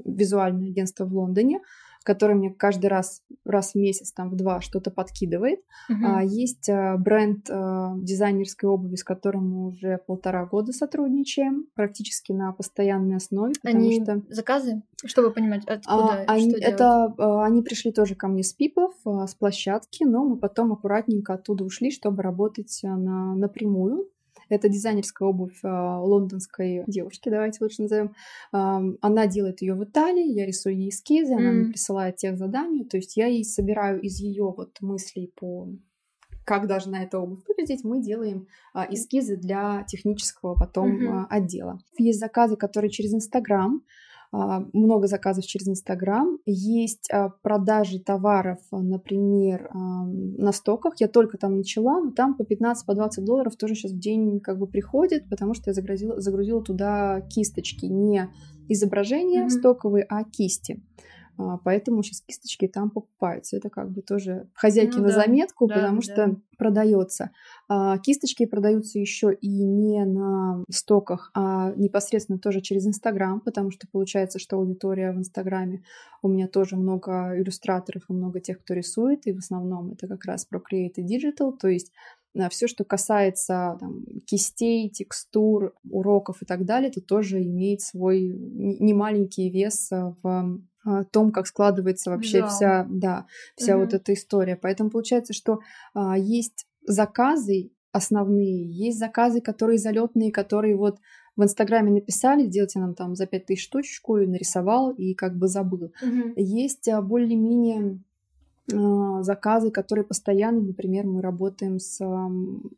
визуальное агентство в Лондоне, который мне каждый раз, раз в месяц, там, в два что-то подкидывает. Uh-huh. А, есть а, бренд а, дизайнерской обуви, с которым мы уже полтора года сотрудничаем, практически на постоянной основе. Они что... заказы, чтобы понимать, откуда, а, они, что это, а, Они пришли тоже ко мне с пиплов, а, с площадки, но мы потом аккуратненько оттуда ушли, чтобы работать на, напрямую. Это дизайнерская обувь э, лондонской девушки, давайте лучше назовем. Э, она делает ее в Италии, я рисую ей эскизы, mm. она мне присылает тех задания, то есть я ей собираю из ее вот мыслей по как должна эта обувь выглядеть, мы делаем а, эскизы для технического потом mm-hmm. а, отдела. Есть заказы, которые через Инстаграм. А, много заказов через Инстаграм. Есть а, продажи товаров, а, например, на стоках. Я только там начала, но там по 15-20 по 20 долларов тоже сейчас в день как бы приходит, потому что я загрузила, загрузила туда кисточки, не изображения mm-hmm. стоковые, а кисти. А, поэтому сейчас кисточки там покупаются. Это как бы тоже хозяйки ну, на да, заметку, да, потому да. что продается. А, кисточки продаются еще и не на стоках, а непосредственно тоже через Инстаграм, потому что получается, что аудитория в Инстаграме у меня тоже много иллюстраторов и много тех, кто рисует, и в основном это как раз про Create и Digital, то есть а, все, что касается там, кистей, текстур, уроков и так далее, это тоже имеет свой немаленький вес в том, как складывается вообще да. вся, да, вся угу. вот эта история. Поэтому получается, что а, есть заказы основные, есть заказы, которые залетные, которые вот в Инстаграме написали, сделайте нам там за 5000 штучку, и нарисовал, и как бы забыл. Угу. Есть а, более-менее заказы, которые постоянно, например, мы работаем с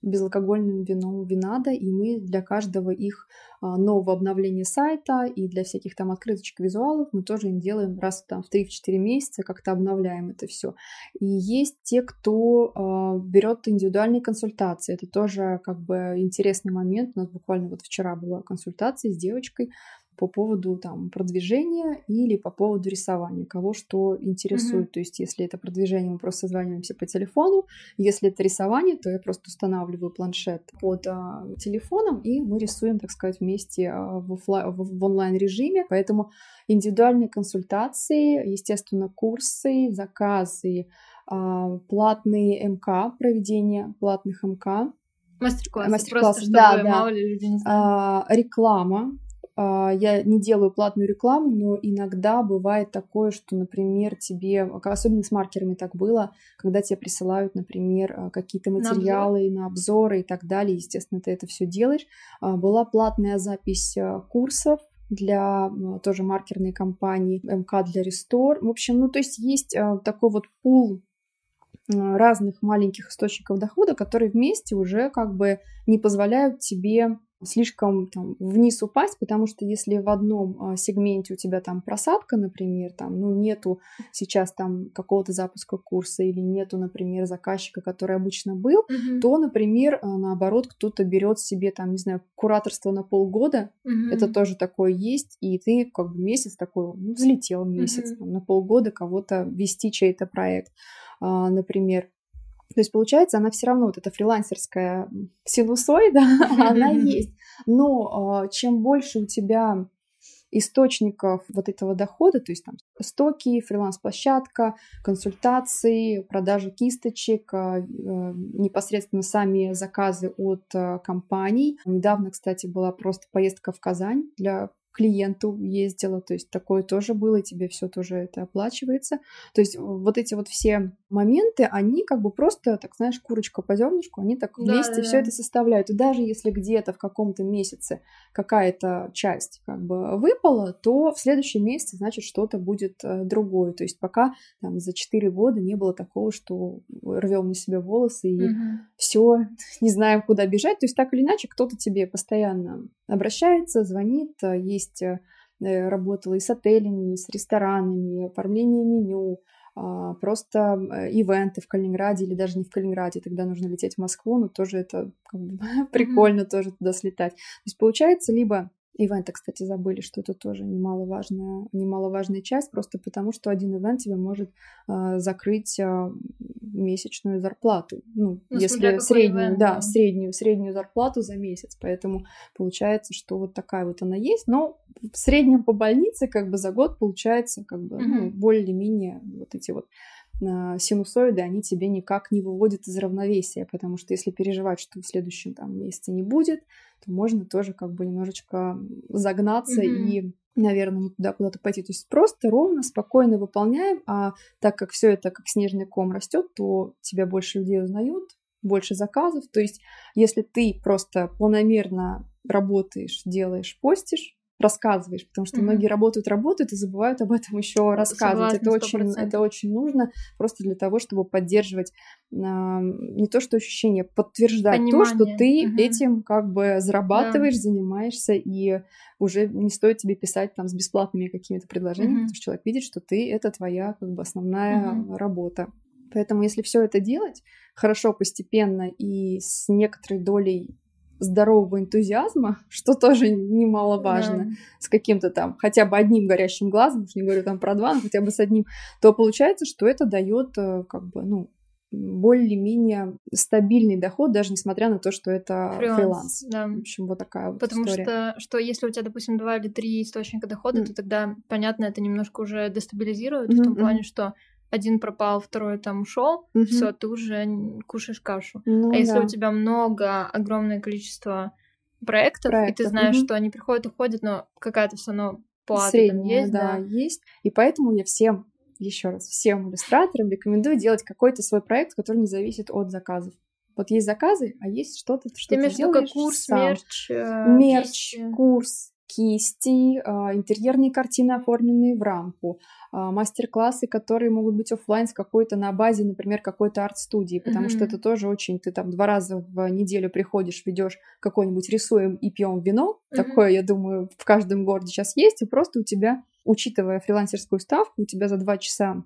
безалкогольным вином Винада, и мы для каждого их а, нового обновления сайта и для всяких там открыточек визуалов мы тоже им делаем раз там в 3-4 месяца, как-то обновляем это все. И есть те, кто э, берет индивидуальные консультации. Это тоже как бы интересный момент. У нас буквально вот вчера была консультация с девочкой, по поводу там продвижения или по поводу рисования, кого что интересует. Mm-hmm. То есть, если это продвижение, мы просто созваниваемся по телефону. Если это рисование, то я просто устанавливаю планшет под а, телефоном, и мы рисуем, так сказать, вместе а, в, офлайн, в, в онлайн-режиме. Поэтому индивидуальные консультации, естественно, курсы, заказы, а, платные МК, проведение платных МК. Мастер-классы, Мастер-классы, просто, чтобы да, да. мало ли людей не знают. А, реклама, я не делаю платную рекламу, но иногда бывает такое, что, например, тебе, особенно с маркерами так было, когда тебе присылают, например, а, какие-то материалы на, обзор. на обзоры и так далее, естественно, ты это все делаешь. А, была платная запись курсов для тоже маркерной компании МК для Restore. В общем, ну то есть есть такой вот пул разных маленьких источников дохода, которые вместе уже как бы не позволяют тебе слишком там, вниз упасть, потому что если в одном а, сегменте у тебя там просадка, например, там, ну, нету сейчас там какого-то запуска курса или нету, например, заказчика, который обычно был, Мгм. то, например, а, наоборот, кто-то берет себе там, не знаю, кураторство на полгода, Мгм. это тоже такое есть, и ты как бы месяц такой, ну, взлетел месяц, Мгм. там, на полгода кого-то вести чей-то проект, а, например. То есть, получается, она все равно, вот эта фрилансерская синусоида, она есть. Но а, чем больше у тебя источников вот этого дохода, то есть там стоки, фриланс-площадка, консультации, продажа кисточек, а, э, непосредственно сами заказы от а, компаний. Недавно, кстати, была просто поездка в Казань для клиенту ездила, то есть такое тоже было, и тебе все тоже это оплачивается. То есть вот эти вот все моменты, они как бы просто, так знаешь, курочка по зернышку, они так Да, вместе да, все да. это составляют. И даже если где-то в каком-то месяце какая-то часть как бы выпала, то в следующем месяце, значит, что-то будет э, другое. То есть пока там за 4 года не было такого, что рвем на себе волосы и Мгм. все, не знаем, куда бежать. То есть так или иначе кто-то тебе постоянно обращается, звонит, э, есть, э, э, работала и с отелями, и с ресторанами, оформление меню, а, просто э, ивенты в Калининграде или даже не в Калининграде, тогда нужно лететь в Москву, но тоже это как бы прикольно тоже туда слетать. То есть получается либо Ивенты, кстати, забыли, что это тоже немаловажная, немаловажная часть, просто потому что один ивент тебе может а, закрыть а, месячную зарплату. Ну, Ну, если среднюю, ивент, да, да. среднюю, среднюю зарплату за месяц. Поэтому получается, что вот такая вот она есть. Но в среднем по больнице как бы за год получается как бы ну, Мгм. более-менее вот эти вот а, синусоиды, они тебе никак не выводят из равновесия, потому что если переживать, что в следующем там месяце не будет, то можно тоже как бы немножечко загнаться Мгм. и наверное, не туда куда-то пойти. То есть просто ровно, спокойно выполняем, а так как все это как снежный ком растет, то тебя больше людей узнают, больше заказов. То есть если ты просто планомерно работаешь, делаешь, постишь, рассказываешь, потому что Мгм. многие работают, работают и забывают об этом еще рассказывать. Согласна, это очень, 100%. это очень нужно просто для того, чтобы поддерживать а, не то что ощущение, подтверждать то, что Понимание. ты Мгм. этим как бы зарабатываешь, занимаешься, и уже не стоит тебе писать там с бесплатными какими-то предложениями, Мгм. потому что человек видит, что ты это твоя как бы основная Мгм. работа. Поэтому если все это делать хорошо, постепенно и с некоторой долей здорового энтузиазма, что тоже немаловажно, Да. с каким-то там хотя бы одним горящим глазом, уж не говорю там про два, но хотя бы с одним, то получается, что это дает э, как бы, ну, более-менее стабильный доход, даже несмотря на то, что это фриланс. да. В общем, вот такая вот Потому история. что, что если у тебя, допустим, два или три источника дохода, Мгм. то тогда, понятно, это немножко уже дестабилизирует Мгм, в том плане, что один пропал, второй там ушел, Мгм. все, ты уже кушаешь кашу. Ну а если да. у тебя много, огромное количество проектов, и Проектов, ты знаешь, мгм. что они приходят, уходят, но какая-то все равно плата там Средняя, есть, да, да. есть. И поэтому я всем, еще раз, всем иллюстраторам рекомендую делать какой-то свой проект, который не зависит от заказов. Вот есть заказы, а есть что-то, что Ты ты имеешь делаешь курс, сам. мерч, э, мерч, кисти? курс, кисти, а, интерьерные картины, оформленные в рамку, а, мастер-классы, которые могут быть оффлайн с какой-то на базе, например, какой-то арт-студии, потому что Мгм. это тоже очень, ты там два раза в неделю приходишь, ведешь какой-нибудь рисуем и пьем вино, Мгм. такое, я думаю, в каждом городе сейчас есть, и просто у тебя, учитывая фрилансерскую ставку, у тебя за два часа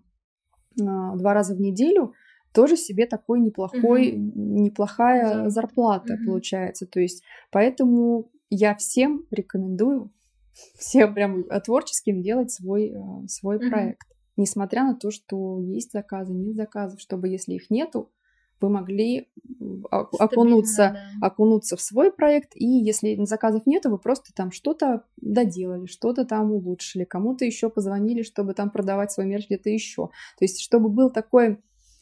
а, два раза в неделю тоже себе такой неплохой, неплохая За- зарплата Мгм. получается. То есть поэтому я всем рекомендую, всем прям творческим делать свой, э, свой Мгм. проект. Несмотря на то, что есть заказы, нет заказов, чтобы если их нету, вы могли о- окунуться, да. окунуться в свой проект, и если заказов нету, вы просто там что-то доделали, что-то там улучшили, кому-то еще позвонили, чтобы там продавать свой мерч где-то еще. То есть, чтобы был такой,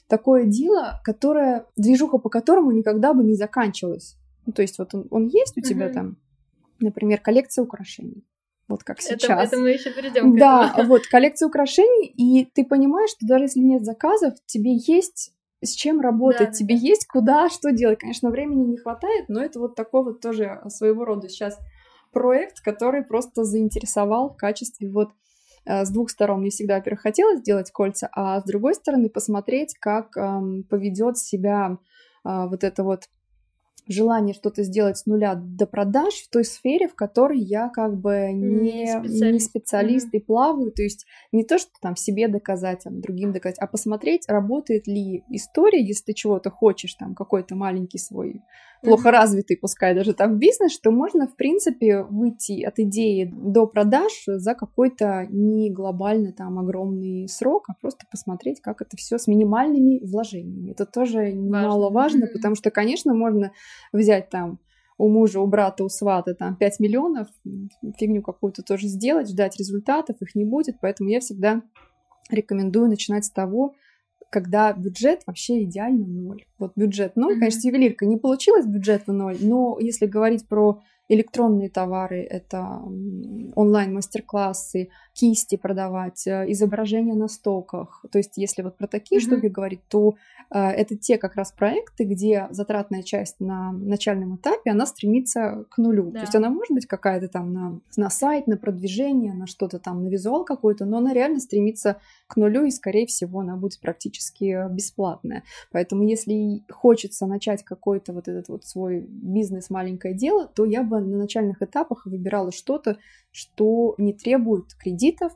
такое дело, которое, движуха по которому никогда бы не заканчивалась. Ну, то есть, вот он, он есть у тебя Мгм. там, например, коллекция украшений. Вот как Это, сейчас. это мы еще перейдем к Да, этому. вот коллекция украшений, и ты понимаешь, что даже если нет заказов, тебе есть с чем работать, Да, тебе да. есть куда, что делать. Конечно, времени не хватает, но это вот такой вот тоже своего рода сейчас проект, который просто заинтересовал в качестве вот э, с двух сторон. Мне всегда, во-первых, хотелось сделать кольца, а с другой стороны посмотреть, как поведет себя а, вот это вот желание что-то сделать с нуля до продаж в той сфере, в которой я как бы не, не специалист, не специалист mm-hmm. и плаваю. То есть не то, что там себе доказать, там, другим доказать, а посмотреть, работает ли история, если ты чего-то хочешь, там какой-то маленький свой плохо развитый, пускай даже там бизнес, что можно, в принципе, выйти от идеи до продаж за какой-то не глобальный там огромный срок, а просто посмотреть, как это все с минимальными вложениями. Это тоже немаловажно, mm-hmm. потому что, конечно, можно взять там у мужа, у брата, у свата там 5 миллионов, фигню какую-то тоже сделать, ждать результатов, их не будет, поэтому я всегда рекомендую начинать с того, когда бюджет вообще идеально ноль. Вот бюджет ноль, mm-hmm. конечно, ювелирка не получилось бюджета ноль, но если говорить про электронные товары, это онлайн-мастер-классы, кисти продавать, э, изображения на стоках. То есть, если вот про такие mm-hmm. штуки говорить, то э, это те как раз проекты, где затратная часть на начальном этапе, она стремится к нулю. Да. То есть она может быть какая-то там на, на сайт, на продвижение, на что-то там, на визуал какой-то, но она реально стремится к нулю, и, скорее всего, она будет практически бесплатная. Поэтому, если хочется начать какой-то вот этот вот свой бизнес, маленькое дело, то я бы на начальных этапах выбирала что-то, что не требует кредитов,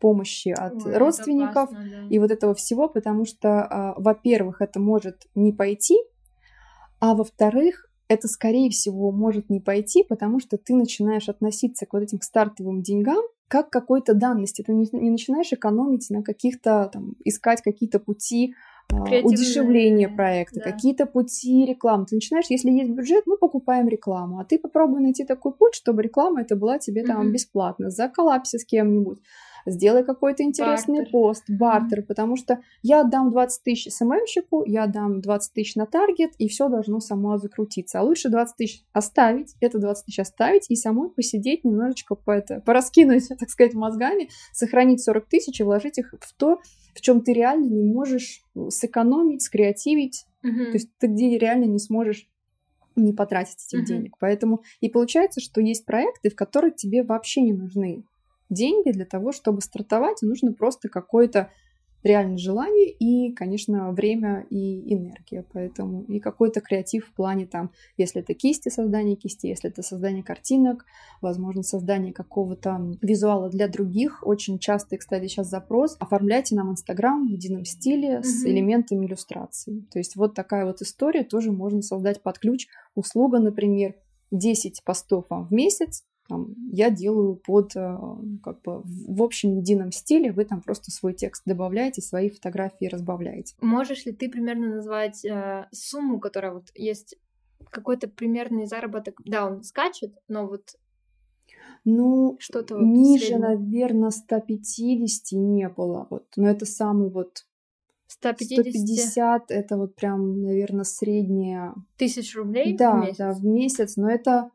помощи от Ой, родственников опасно, да. и вот этого всего, потому что, а, во-первых, это может не пойти, а во-вторых, это, скорее всего, может не пойти, потому что ты начинаешь относиться к вот этим стартовым деньгам как к какой-то данности. Ты не, не начинаешь экономить на каких-то, там, искать какие-то пути удешевление проекта, да. какие-то пути рекламы. Ты начинаешь, если есть бюджет, мы покупаем рекламу, а ты попробуй найти такой путь, чтобы реклама это была тебе там mm-hmm. бесплатно, заколапся с кем-нибудь сделай какой-то интересный бартер. пост, бартер, mm-hmm. потому что я отдам 20 тысяч СММщику, я отдам 20 тысяч на таргет, и все должно само закрутиться. А лучше 20 тысяч оставить, это 20 тысяч оставить, и самой посидеть немножечко по это, пораскинуть, так сказать, мозгами, сохранить 40 тысяч и вложить их в то, в чем ты реально не можешь сэкономить, скреативить, mm-hmm. то есть ты где реально не сможешь не потратить этих uh-huh. денег. Поэтому и получается, что есть проекты, в которых тебе вообще не нужны деньги для того, чтобы стартовать, нужно просто какое-то реальное желание и, конечно, время и энергия. Поэтому и какой-то креатив в плане там, если это кисти, создание кисти, если это создание картинок, возможно, создание какого-то визуала для других. Очень часто, кстати, сейчас запрос оформляйте нам Инстаграм в едином стиле mm-hmm. с элементами иллюстрации. То есть вот такая вот история тоже можно создать под ключ. Услуга, например, 10 постов вам в месяц, там, я делаю под э, как бы в общем едином стиле, вы там просто свой текст добавляете, свои фотографии разбавляете. Можешь ли ты примерно назвать э, сумму, которая вот есть какой-то примерный заработок? Да, он скачет, но вот ну, что-то вот ниже, среднее. наверное, 150 не было. Вот. Но это самый вот 150. 150 это вот прям, наверное, средняя. Тысяч рублей да, в месяц? Да, в месяц. Но это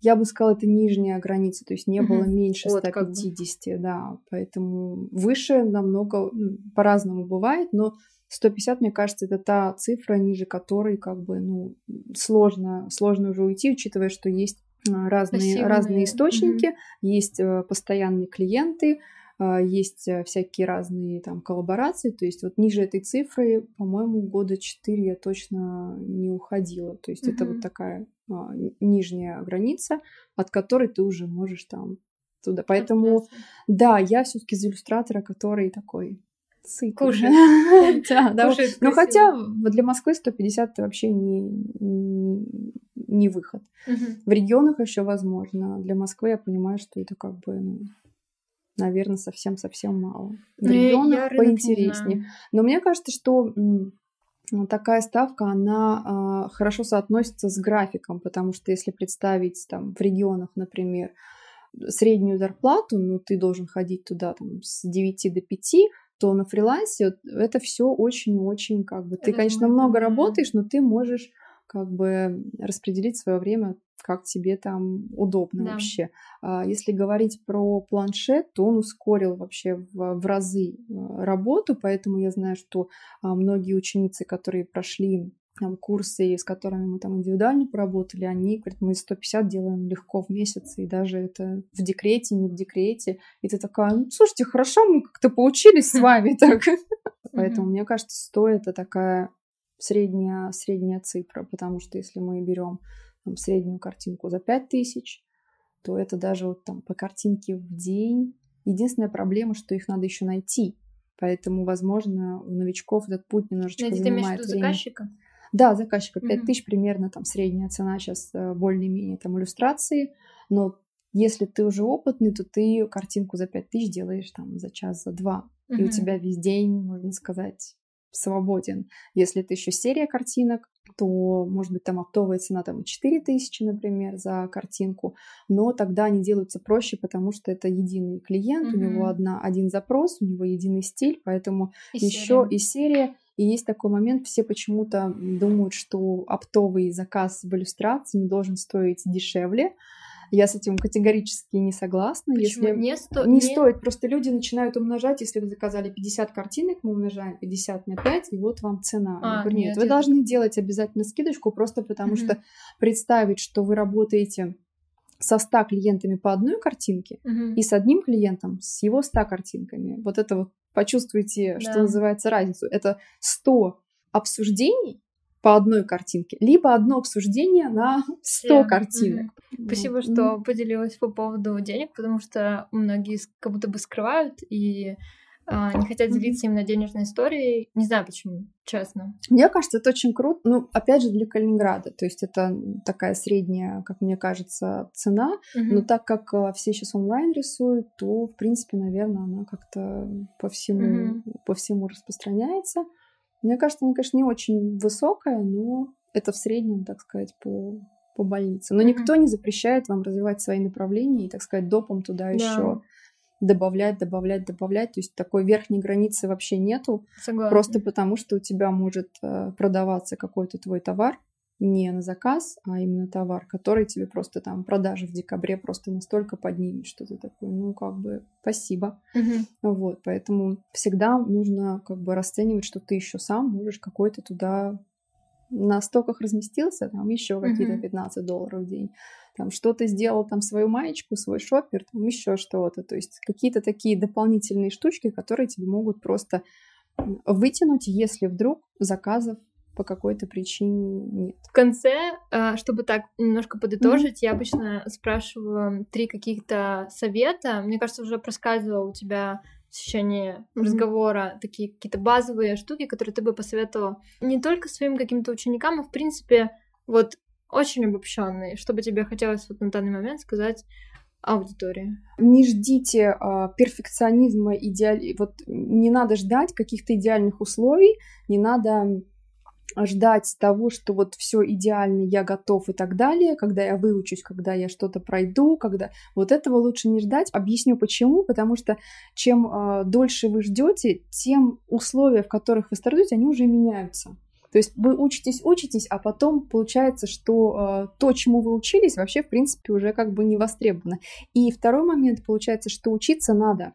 я бы сказала, это нижняя граница, то есть не было меньше 150, как бы. да, поэтому выше намного по-разному бывает, но 150, мне кажется, это та цифра, ниже которой как бы, ну, сложно, сложно уже уйти, учитывая, что есть а, разные, разные источники, угу. есть э, постоянные клиенты, есть э, всякие разные там коллаборации, то есть вот ниже этой цифры, по-моему, года 4 я точно не уходила, то есть mm-hmm. это вот такая а, нижняя граница, от которой ты уже можешь там туда. Поэтому, да, я все-таки из иллюстратора, который такой Кушает. да, да. Но хотя для Москвы 150 это вообще не, не, выход. В регионах еще возможно. Для Москвы я понимаю, что это как бы ну, наверное, совсем-совсем мало. В ну, регионах поинтереснее. Но мне кажется, что такая ставка, она э, хорошо соотносится с графиком, потому что если представить там в регионах, например, среднюю зарплату, ну, ты должен ходить туда там с 9 до 5, то на фрилансе это все очень-очень как бы... Ты, конечно, много работаешь, но ты можешь как бы распределить свое время как тебе там удобно да. вообще. А если говорить про планшет, то он ускорил вообще в, в разы э, работу, поэтому я знаю, что а, многие ученицы, которые прошли там, курсы, с которыми мы там индивидуально поработали, они говорят, мы 150 делаем легко в месяц, и даже это в декрете, не в декрете. И ты такая, ну, слушайте, хорошо, мы как-то поучились с вами так. Поэтому, мне кажется, 100 это такая средняя, средняя цифра, потому что если мы берем там, среднюю картинку за 5000, то это даже вот там по картинке в день. Единственная проблема, что их надо еще найти. Поэтому, возможно, у новичков этот путь немножечко Найти, занимает ты время. заказчика? Да, заказчика. 5 тысяч примерно там средняя цена сейчас э, более-менее там иллюстрации. Но если ты уже опытный, то ты картинку за 5 тысяч делаешь там за час, за два. И у тебя весь день, можно сказать, свободен. Если это еще серия картинок, то, может быть, там оптовая цена там 4 тысячи, например, за картинку, но тогда они делаются проще, потому что это единый клиент, mm-hmm. у него одна, один запрос, у него единый стиль, поэтому и еще серия. и серия, и есть такой момент, все почему-то думают, что оптовый заказ в иллюстрации не должен стоить дешевле, я с этим категорически не согласна. Почему? Если не, сто... не, не стоит, просто люди начинают умножать, если вы заказали 50 картинок, мы умножаем 50 на 5, и вот вам цена. А, говорю, нет, нет, вы это... должны делать обязательно скидочку, просто потому mm-hmm. что представить, что вы работаете со 100 клиентами по одной картинке mm-hmm. и с одним клиентом с его 100 картинками. Вот это вот почувствуйте, да. что называется, разницу. Это 100 обсуждений по одной картинке, либо одно обсуждение на 100 Всем. картинок. Mm-hmm. Спасибо, что mm-hmm. поделилась по поводу денег, потому что многие как будто бы скрывают и а, не хотят делиться именно денежной историей. Не знаю почему, честно. Мне кажется, это очень круто. Ну, опять же, для Калининграда. То есть это такая средняя, как мне кажется, цена. Mm-hmm. Но так как а, все сейчас онлайн рисуют, то, в принципе, наверное, она как-то по всему, mm-hmm. по всему распространяется. Мне кажется, она, конечно, не очень высокая, но это в среднем, так сказать, по, по больнице. Но mm-hmm. никто не запрещает вам развивать свои направления и, так сказать, допом туда да. еще добавлять, добавлять, добавлять. То есть такой верхней границы вообще нету. Согласна. Просто потому, что у тебя может э, продаваться какой-то твой товар, не на заказ, а именно товар, который тебе просто там продажи в декабре просто настолько поднимет, что ты такой, ну, как бы, спасибо. Uh-huh. Вот, поэтому всегда нужно как бы расценивать, что ты еще сам можешь какой-то туда на стоках разместился, там еще какие-то uh-huh. 15 долларов в день, там что-то сделал, там свою маечку, свой шопер, там еще что-то, то есть какие-то такие дополнительные штучки, которые тебе могут просто вытянуть, если вдруг заказов по какой-то причине нет. В конце, а, чтобы так немножко подытожить, mm-hmm. я обычно спрашиваю три каких-то совета. Мне кажется, уже проскальзывало у тебя в течение mm-hmm. разговора такие какие-то базовые штуки, которые ты бы посоветовала не только своим каким-то ученикам, а в принципе вот очень обобщенные, что бы тебе хотелось вот на данный момент сказать аудитории. Не ждите э, перфекционизма, идеаль... вот не надо ждать каких-то идеальных условий, не надо ждать того, что вот все идеально, я готов и так далее, когда я выучусь, когда я что-то пройду, когда вот этого лучше не ждать. Объясню почему, потому что чем э, дольше вы ждете, тем условия, в которых вы стартуете, они уже меняются. То есть вы учитесь, учитесь, а потом получается, что э, то, чему вы учились, вообще в принципе уже как бы не востребовано. И второй момент получается, что учиться надо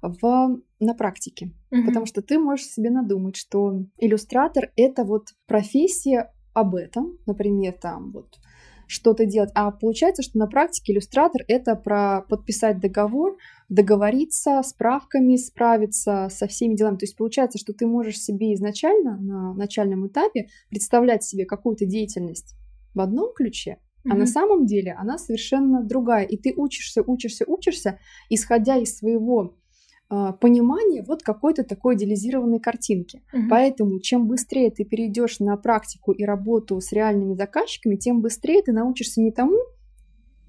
в, на практике. Mm-hmm. Потому что ты можешь себе надумать, что иллюстратор — это вот профессия об этом, например, там вот что-то делать. А получается, что на практике иллюстратор — это про подписать договор, договориться с правками, справиться со всеми делами. То есть получается, что ты можешь себе изначально на начальном этапе представлять себе какую-то деятельность в одном ключе, mm-hmm. а на самом деле она совершенно другая. И ты учишься, учишься, учишься, исходя из своего понимание вот какой-то такой идеализированной картинки. Угу. Поэтому чем быстрее ты перейдешь на практику и работу с реальными заказчиками, тем быстрее ты научишься не тому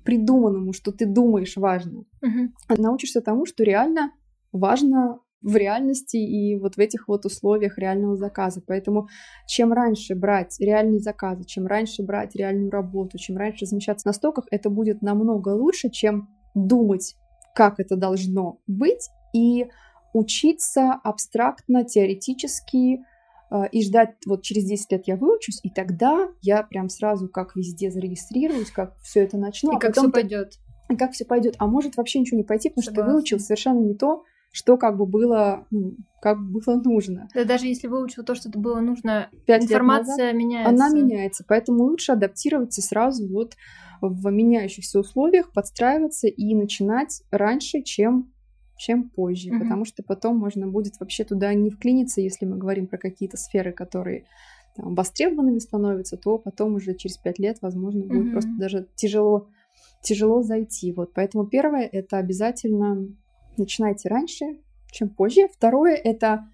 придуманному, что ты думаешь важно, угу. а научишься тому, что реально важно в реальности и вот в этих вот условиях реального заказа. Поэтому чем раньше брать реальные заказы, чем раньше брать реальную работу, чем раньше размещаться на стоках, это будет намного лучше, чем думать, как это должно быть, и учиться абстрактно, теоретически, э, и ждать, вот через 10 лет я выучусь, и тогда я прям сразу как везде зарегистрируюсь, как все это начну. И а как все пойдет. И как все пойдет. А может вообще ничего не пойти, потому Согласна. что ты выучил совершенно не то, что как бы было, ну, как было нужно. Да даже если выучил то, что было нужно, информация назад, меняется. Она меняется, поэтому лучше адаптироваться сразу вот в меняющихся условиях, подстраиваться и начинать раньше, чем чем позже, mm-hmm. потому что потом можно будет вообще туда не вклиниться, если мы говорим про какие-то сферы, которые там, востребованными становятся, то потом уже через пять лет, возможно, будет mm-hmm. просто даже тяжело, тяжело зайти. Вот, поэтому первое это обязательно начинайте раньше, чем позже. Второе это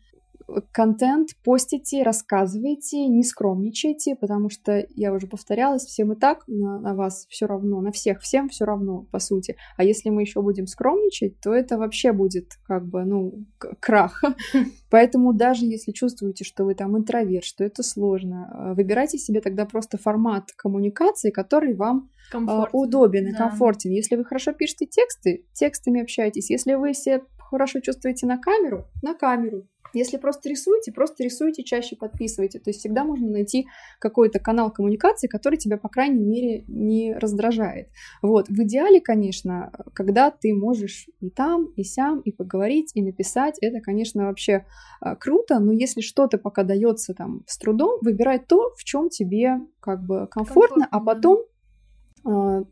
контент постите, рассказывайте, не скромничайте, потому что, я уже повторялась, всем и так на, на вас все равно, на всех, всем все равно, по сути. А если мы еще будем скромничать, то это вообще будет как бы, ну, крах. Поэтому даже если чувствуете, что вы там интроверт, что это сложно, э, выбирайте себе тогда просто формат коммуникации, который вам а, комфортен. удобен и да. комфортен. Если вы хорошо пишете тексты, текстами общайтесь. Если вы себя хорошо чувствуете на камеру, на камеру. Если просто рисуете, просто рисуйте, чаще подписывайте. То есть всегда можно найти какой-то канал коммуникации, который тебя, по крайней мере, не раздражает. Вот. В идеале, конечно, когда ты можешь и там, и сям, и поговорить, и написать, это, конечно, вообще а, круто, но если что-то пока дается там с трудом, выбирай то, в чем тебе как бы комфортно, комфортно а потом а,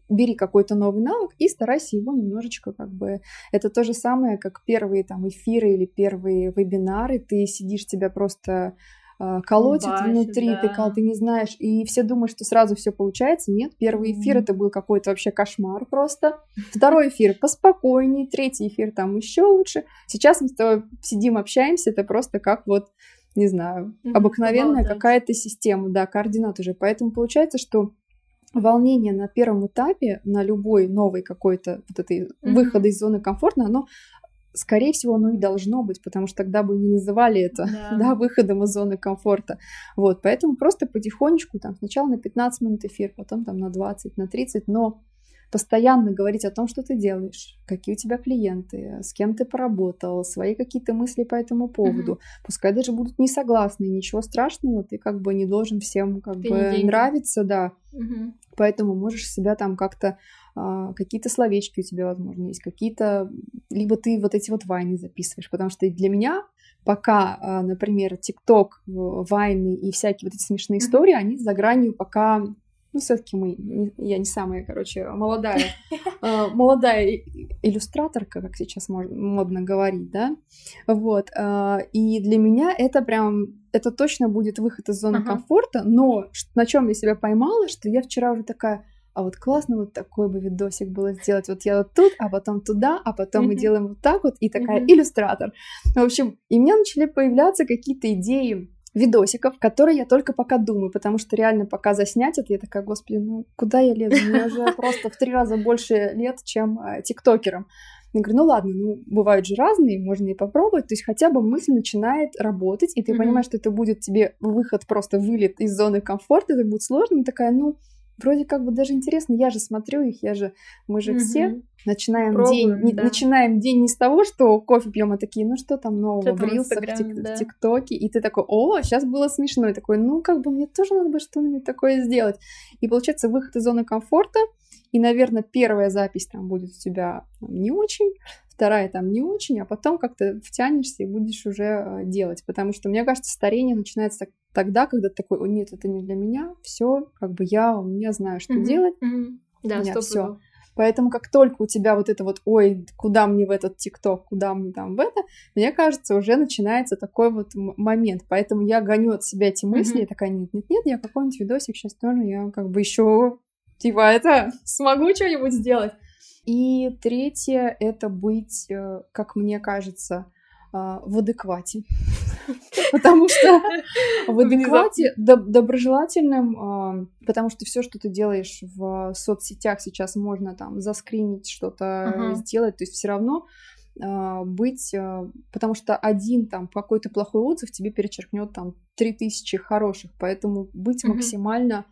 бери какой-то новый навык и старайся его немножечко как бы... Это то же самое, как первые там эфиры или первые вебинары. Ты сидишь, тебя просто э, колотит Бачит, внутри, да. ты, ты не знаешь, и все думают, что сразу все получается. Нет, первый эфир mm-hmm. это был какой-то вообще кошмар просто. Второй эфир поспокойнее, третий эфир там еще лучше. Сейчас мы с тобой сидим, общаемся, это просто как вот не знаю, mm-hmm. обыкновенная какая-то система, да, координат уже. Поэтому получается, что волнение на первом этапе, на любой новой какой-то вот этой mm-hmm. выхода из зоны комфорта, оно скорее всего, оно и должно быть, потому что тогда бы не называли это да. Да, выходом из зоны комфорта. Вот, поэтому просто потихонечку, там, сначала на 15 минут эфир, потом там на 20, на 30, но постоянно говорить о том, что ты делаешь, какие у тебя клиенты, с кем ты поработал, свои какие-то мысли по этому поводу. Mm-hmm. Пускай даже будут не согласны, ничего страшного, ты как бы не должен всем как ты бы нравиться, да. Mm-hmm. Поэтому можешь себя там как-то а, какие-то словечки у тебя, возможно, есть, какие-то, либо ты вот эти вот вайны записываешь, потому что для меня пока, а, например, ТикТок, вайны и всякие вот эти смешные истории, они за гранью пока ну, все-таки мы, я не самая, короче, молодая, а, молодая иллюстраторка, как сейчас модно говорить, да, вот, а, и для меня это прям, это точно будет выход из зоны комфорта, но на чем я себя поймала, что я вчера уже такая, а вот классно вот такой бы видосик было сделать. Вот я вот тут, а потом туда, а потом mm-hmm. мы делаем вот так вот, и такая mm-hmm. иллюстратор. В общем, и у меня начали появляться какие-то идеи видосиков, которые я только пока думаю, потому что реально пока заснять это, я такая, господи, ну куда я лезу? Мне уже просто в три раза больше лет, чем э, тиктокерам. Я говорю, ну ладно, ну бывают же разные, можно и попробовать. То есть хотя бы мысль начинает работать, и ты mm-hmm. понимаешь, что это будет тебе выход, просто вылет из зоны комфорта, это будет сложно, и такая, ну вроде как бы даже интересно, я же смотрю их, я же, мы же mm-hmm. все начинаем Пробуем, день, да. не, начинаем день не с того, что кофе пьем, а такие, ну что там нового в рилсах, в, тик, да. в ТикТоке, и ты такой, о, сейчас было смешно, и такой, ну как бы мне тоже надо бы что-нибудь такое сделать. И получается выход из зоны комфорта, и, наверное, первая запись там будет у тебя не очень, вторая там не очень, а потом как-то втянешься и будешь уже э, делать. Потому что, мне кажется, старение начинается так, тогда, когда ты такой, о, нет, это не для меня, все, как бы я, у меня знаю, что mm-hmm. делать. Mm-hmm. Да, все. Поэтому как только у тебя вот это вот, ой, куда мне в этот ТикТок, куда мне там в это, мне кажется, уже начинается такой вот момент. Поэтому я гоню от себя эти мысли, mm-hmm. и такая, нет, нет, нет, я какой-нибудь видосик сейчас тоже, я как бы еще, типа, это, смогу что-нибудь сделать. И третье — это быть, э, как мне кажется, а, в адеквате. Потому что в адеквате доброжелательным, а, потому что все, что ты делаешь в соцсетях сейчас можно там заскринить, что-то сделать, то есть все равно быть, потому что один там какой-то плохой отзыв тебе перечеркнет там три тысячи хороших, поэтому быть максимально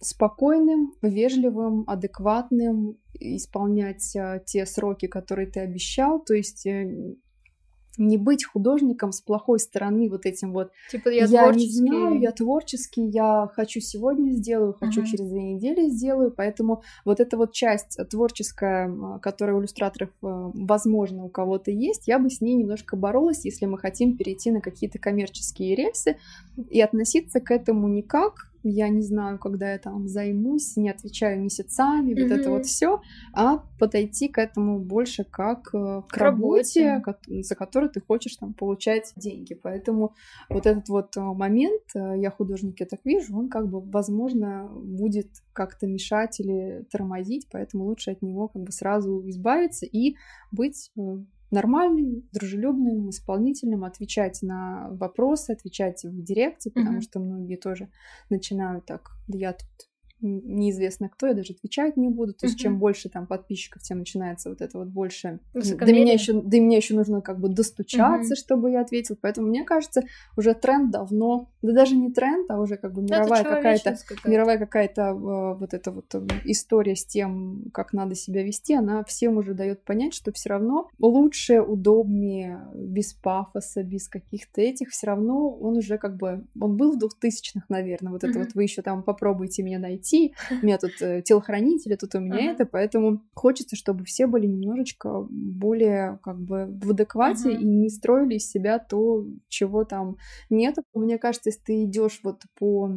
спокойным, вежливым, адекватным, исполнять а, те сроки, которые ты обещал, то есть э, не быть художником с плохой стороны вот этим вот. Типа я, я не знаю, я творческий, я хочу сегодня сделаю, хочу uh-huh. через две недели сделаю, поэтому вот эта вот часть творческая, которая у иллюстраторов, э, возможно, у кого-то есть, я бы с ней немножко боролась, если мы хотим перейти на какие-то коммерческие рельсы и относиться к этому не как я не знаю, когда я там займусь, не отвечаю месяцами, mm-hmm. вот это вот все, а подойти к этому больше как э, к, к работе, работе, за которую ты хочешь там получать деньги. Поэтому вот этот вот э, момент, э, я художник, я так вижу, он как бы, возможно, будет как-то мешать или тормозить, поэтому лучше от него как бы сразу избавиться и быть нормальным, дружелюбным, исполнительным, отвечать на вопросы, отвечать в директе, потому mm-hmm. что многие тоже начинают так, я тут неизвестно кто, я даже отвечать не буду. То есть, чем больше там подписчиков, тем начинается вот это вот больше. До меня еще, до меня еще нужно как бы достучаться, угу. чтобы я ответил. Поэтому мне кажется, уже тренд давно, да даже не тренд, а уже как бы мировая какая-то, какая мировая какая-то э, вот эта вот э, история с тем, как надо себя вести, она всем уже дает понять, что все равно лучше, удобнее, без пафоса, без каких-то этих, все равно он уже как бы, он был в двухтысячных, наверное, вот это вот вы еще там попробуйте меня найти найти. У меня тут э, телохранители, тут у меня uh-huh. это, поэтому хочется, чтобы все были немножечко более как бы в адеквате uh-huh. и не строили из себя то, чего там нет. Мне кажется, если ты идешь вот по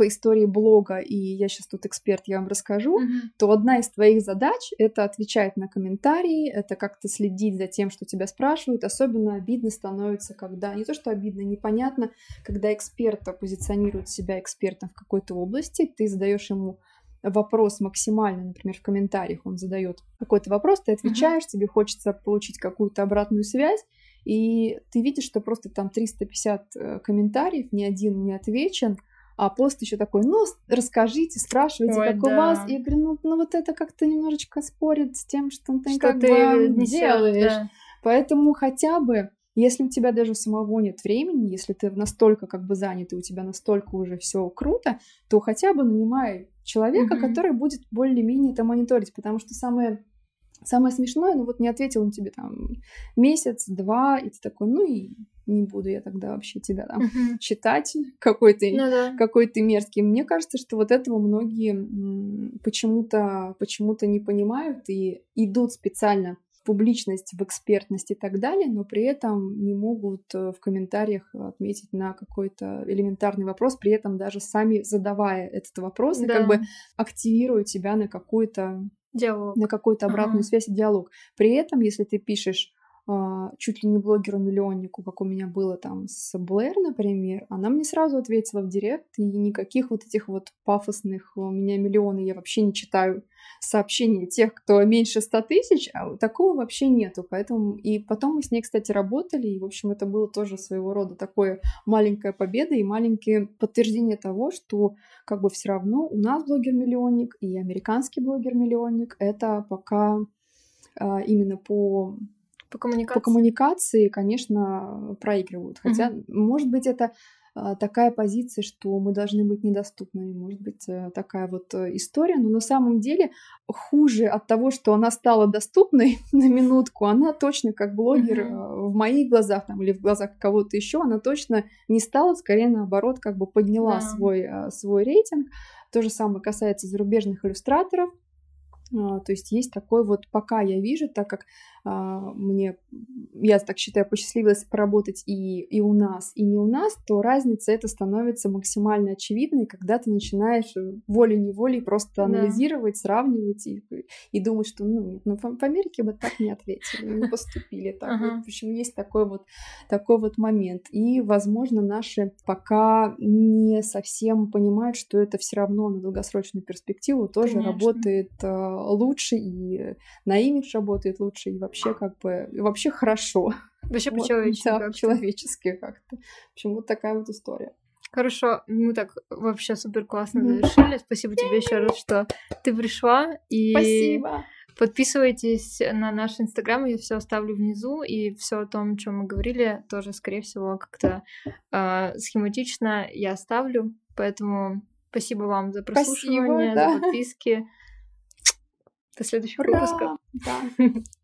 по истории блога, и я сейчас тут эксперт, я вам расскажу, mm-hmm. то одна из твоих задач — это отвечать на комментарии, это как-то следить за тем, что тебя спрашивают. Особенно обидно становится, когда... Не то, что обидно, непонятно, когда эксперт позиционирует себя экспертом в какой-то области, ты задаешь ему вопрос максимально, например, в комментариях он задает какой-то вопрос, ты отвечаешь, mm-hmm. тебе хочется получить какую-то обратную связь, и ты видишь, что просто там 350 э, комментариев, ни один не отвечен, а пост еще такой, ну, расскажите, спрашивайте, Ой, как да. у вас. И я говорю, ну, ну вот это как-то немножечко спорит с тем, что ты что как ты бы делаешь. Да. Поэтому хотя бы если у тебя даже самого нет времени, если ты настолько как бы занят и у тебя настолько уже все круто, то хотя бы нанимай человека, mm-hmm. который будет более-менее это мониторить, потому что самое Самое смешное, ну вот не ответил он тебе там месяц, два, и ты такой, ну и не буду я тогда вообще тебя там uh-huh. читать, какой ты, ну, да. какой ты мерзкий. Мне кажется, что вот этого многие почему-то почему-то не понимают и идут специально в публичность, в экспертность и так далее, но при этом не могут э, в комментариях отметить на какой-то элементарный вопрос, при этом даже сами задавая этот вопрос да. и как бы активируют тебя на какую-то диалог. на какую-то обратную ага. связь и диалог. При этом, если ты пишешь чуть ли не блогеру-миллионнику, как у меня было там с Блэр, например, она мне сразу ответила в директ, и никаких вот этих вот пафосных «у меня миллионы» я вообще не читаю сообщений тех, кто меньше 100 тысяч, а такого вообще нету, поэтому... И потом мы с ней, кстати, работали, и, в общем, это было тоже своего рода такое маленькая победа и маленькое подтверждение того, что как бы все равно у нас блогер-миллионник и американский блогер-миллионник — это пока а, именно по по коммуникации, по коммуникации конечно, проигрывают. Хотя, угу. может быть, это а, такая позиция, что мы должны быть недоступными, может быть, э, такая вот э, история, но на самом деле хуже от того, что она стала доступной на минутку, она точно как блогер mm-hmm. в моих глазах там, или в глазах кого-то еще, она точно не стала, скорее наоборот, как бы подняла yeah. свой, свой рейтинг. То же самое касается зарубежных иллюстраторов, а, то есть есть такой вот, пока я вижу, так как мне, я так считаю, посчастливилось поработать и, и у нас, и не у нас, то разница это становится максимально очевидной, когда ты начинаешь волей-неволей просто анализировать, да. сравнивать и, и думать, что ну ну в, Америке бы так не ответили, не поступили так. Ага. Вот, в общем, есть такой вот, такой вот момент. И, возможно, наши пока не совсем понимают, что это все равно на долгосрочную перспективу тоже Конечно. работает а, лучше, и на имидж работает лучше, и вообще как бы вообще хорошо. Вообще по-человечески. Вот, да, по-человечески как-то. В общем, вот такая вот история. Хорошо, мы так вообще супер классно завершили. Спасибо тебе еще раз, что ты пришла. И Спасибо. Подписывайтесь на наш инстаграм, я все оставлю внизу, и все о том, о чем мы говорили, тоже, скорее всего, как-то э, схематично я оставлю. Поэтому спасибо вам за прослушивание, спасибо, да. за подписки. До следующего Ура! выпуска. Да.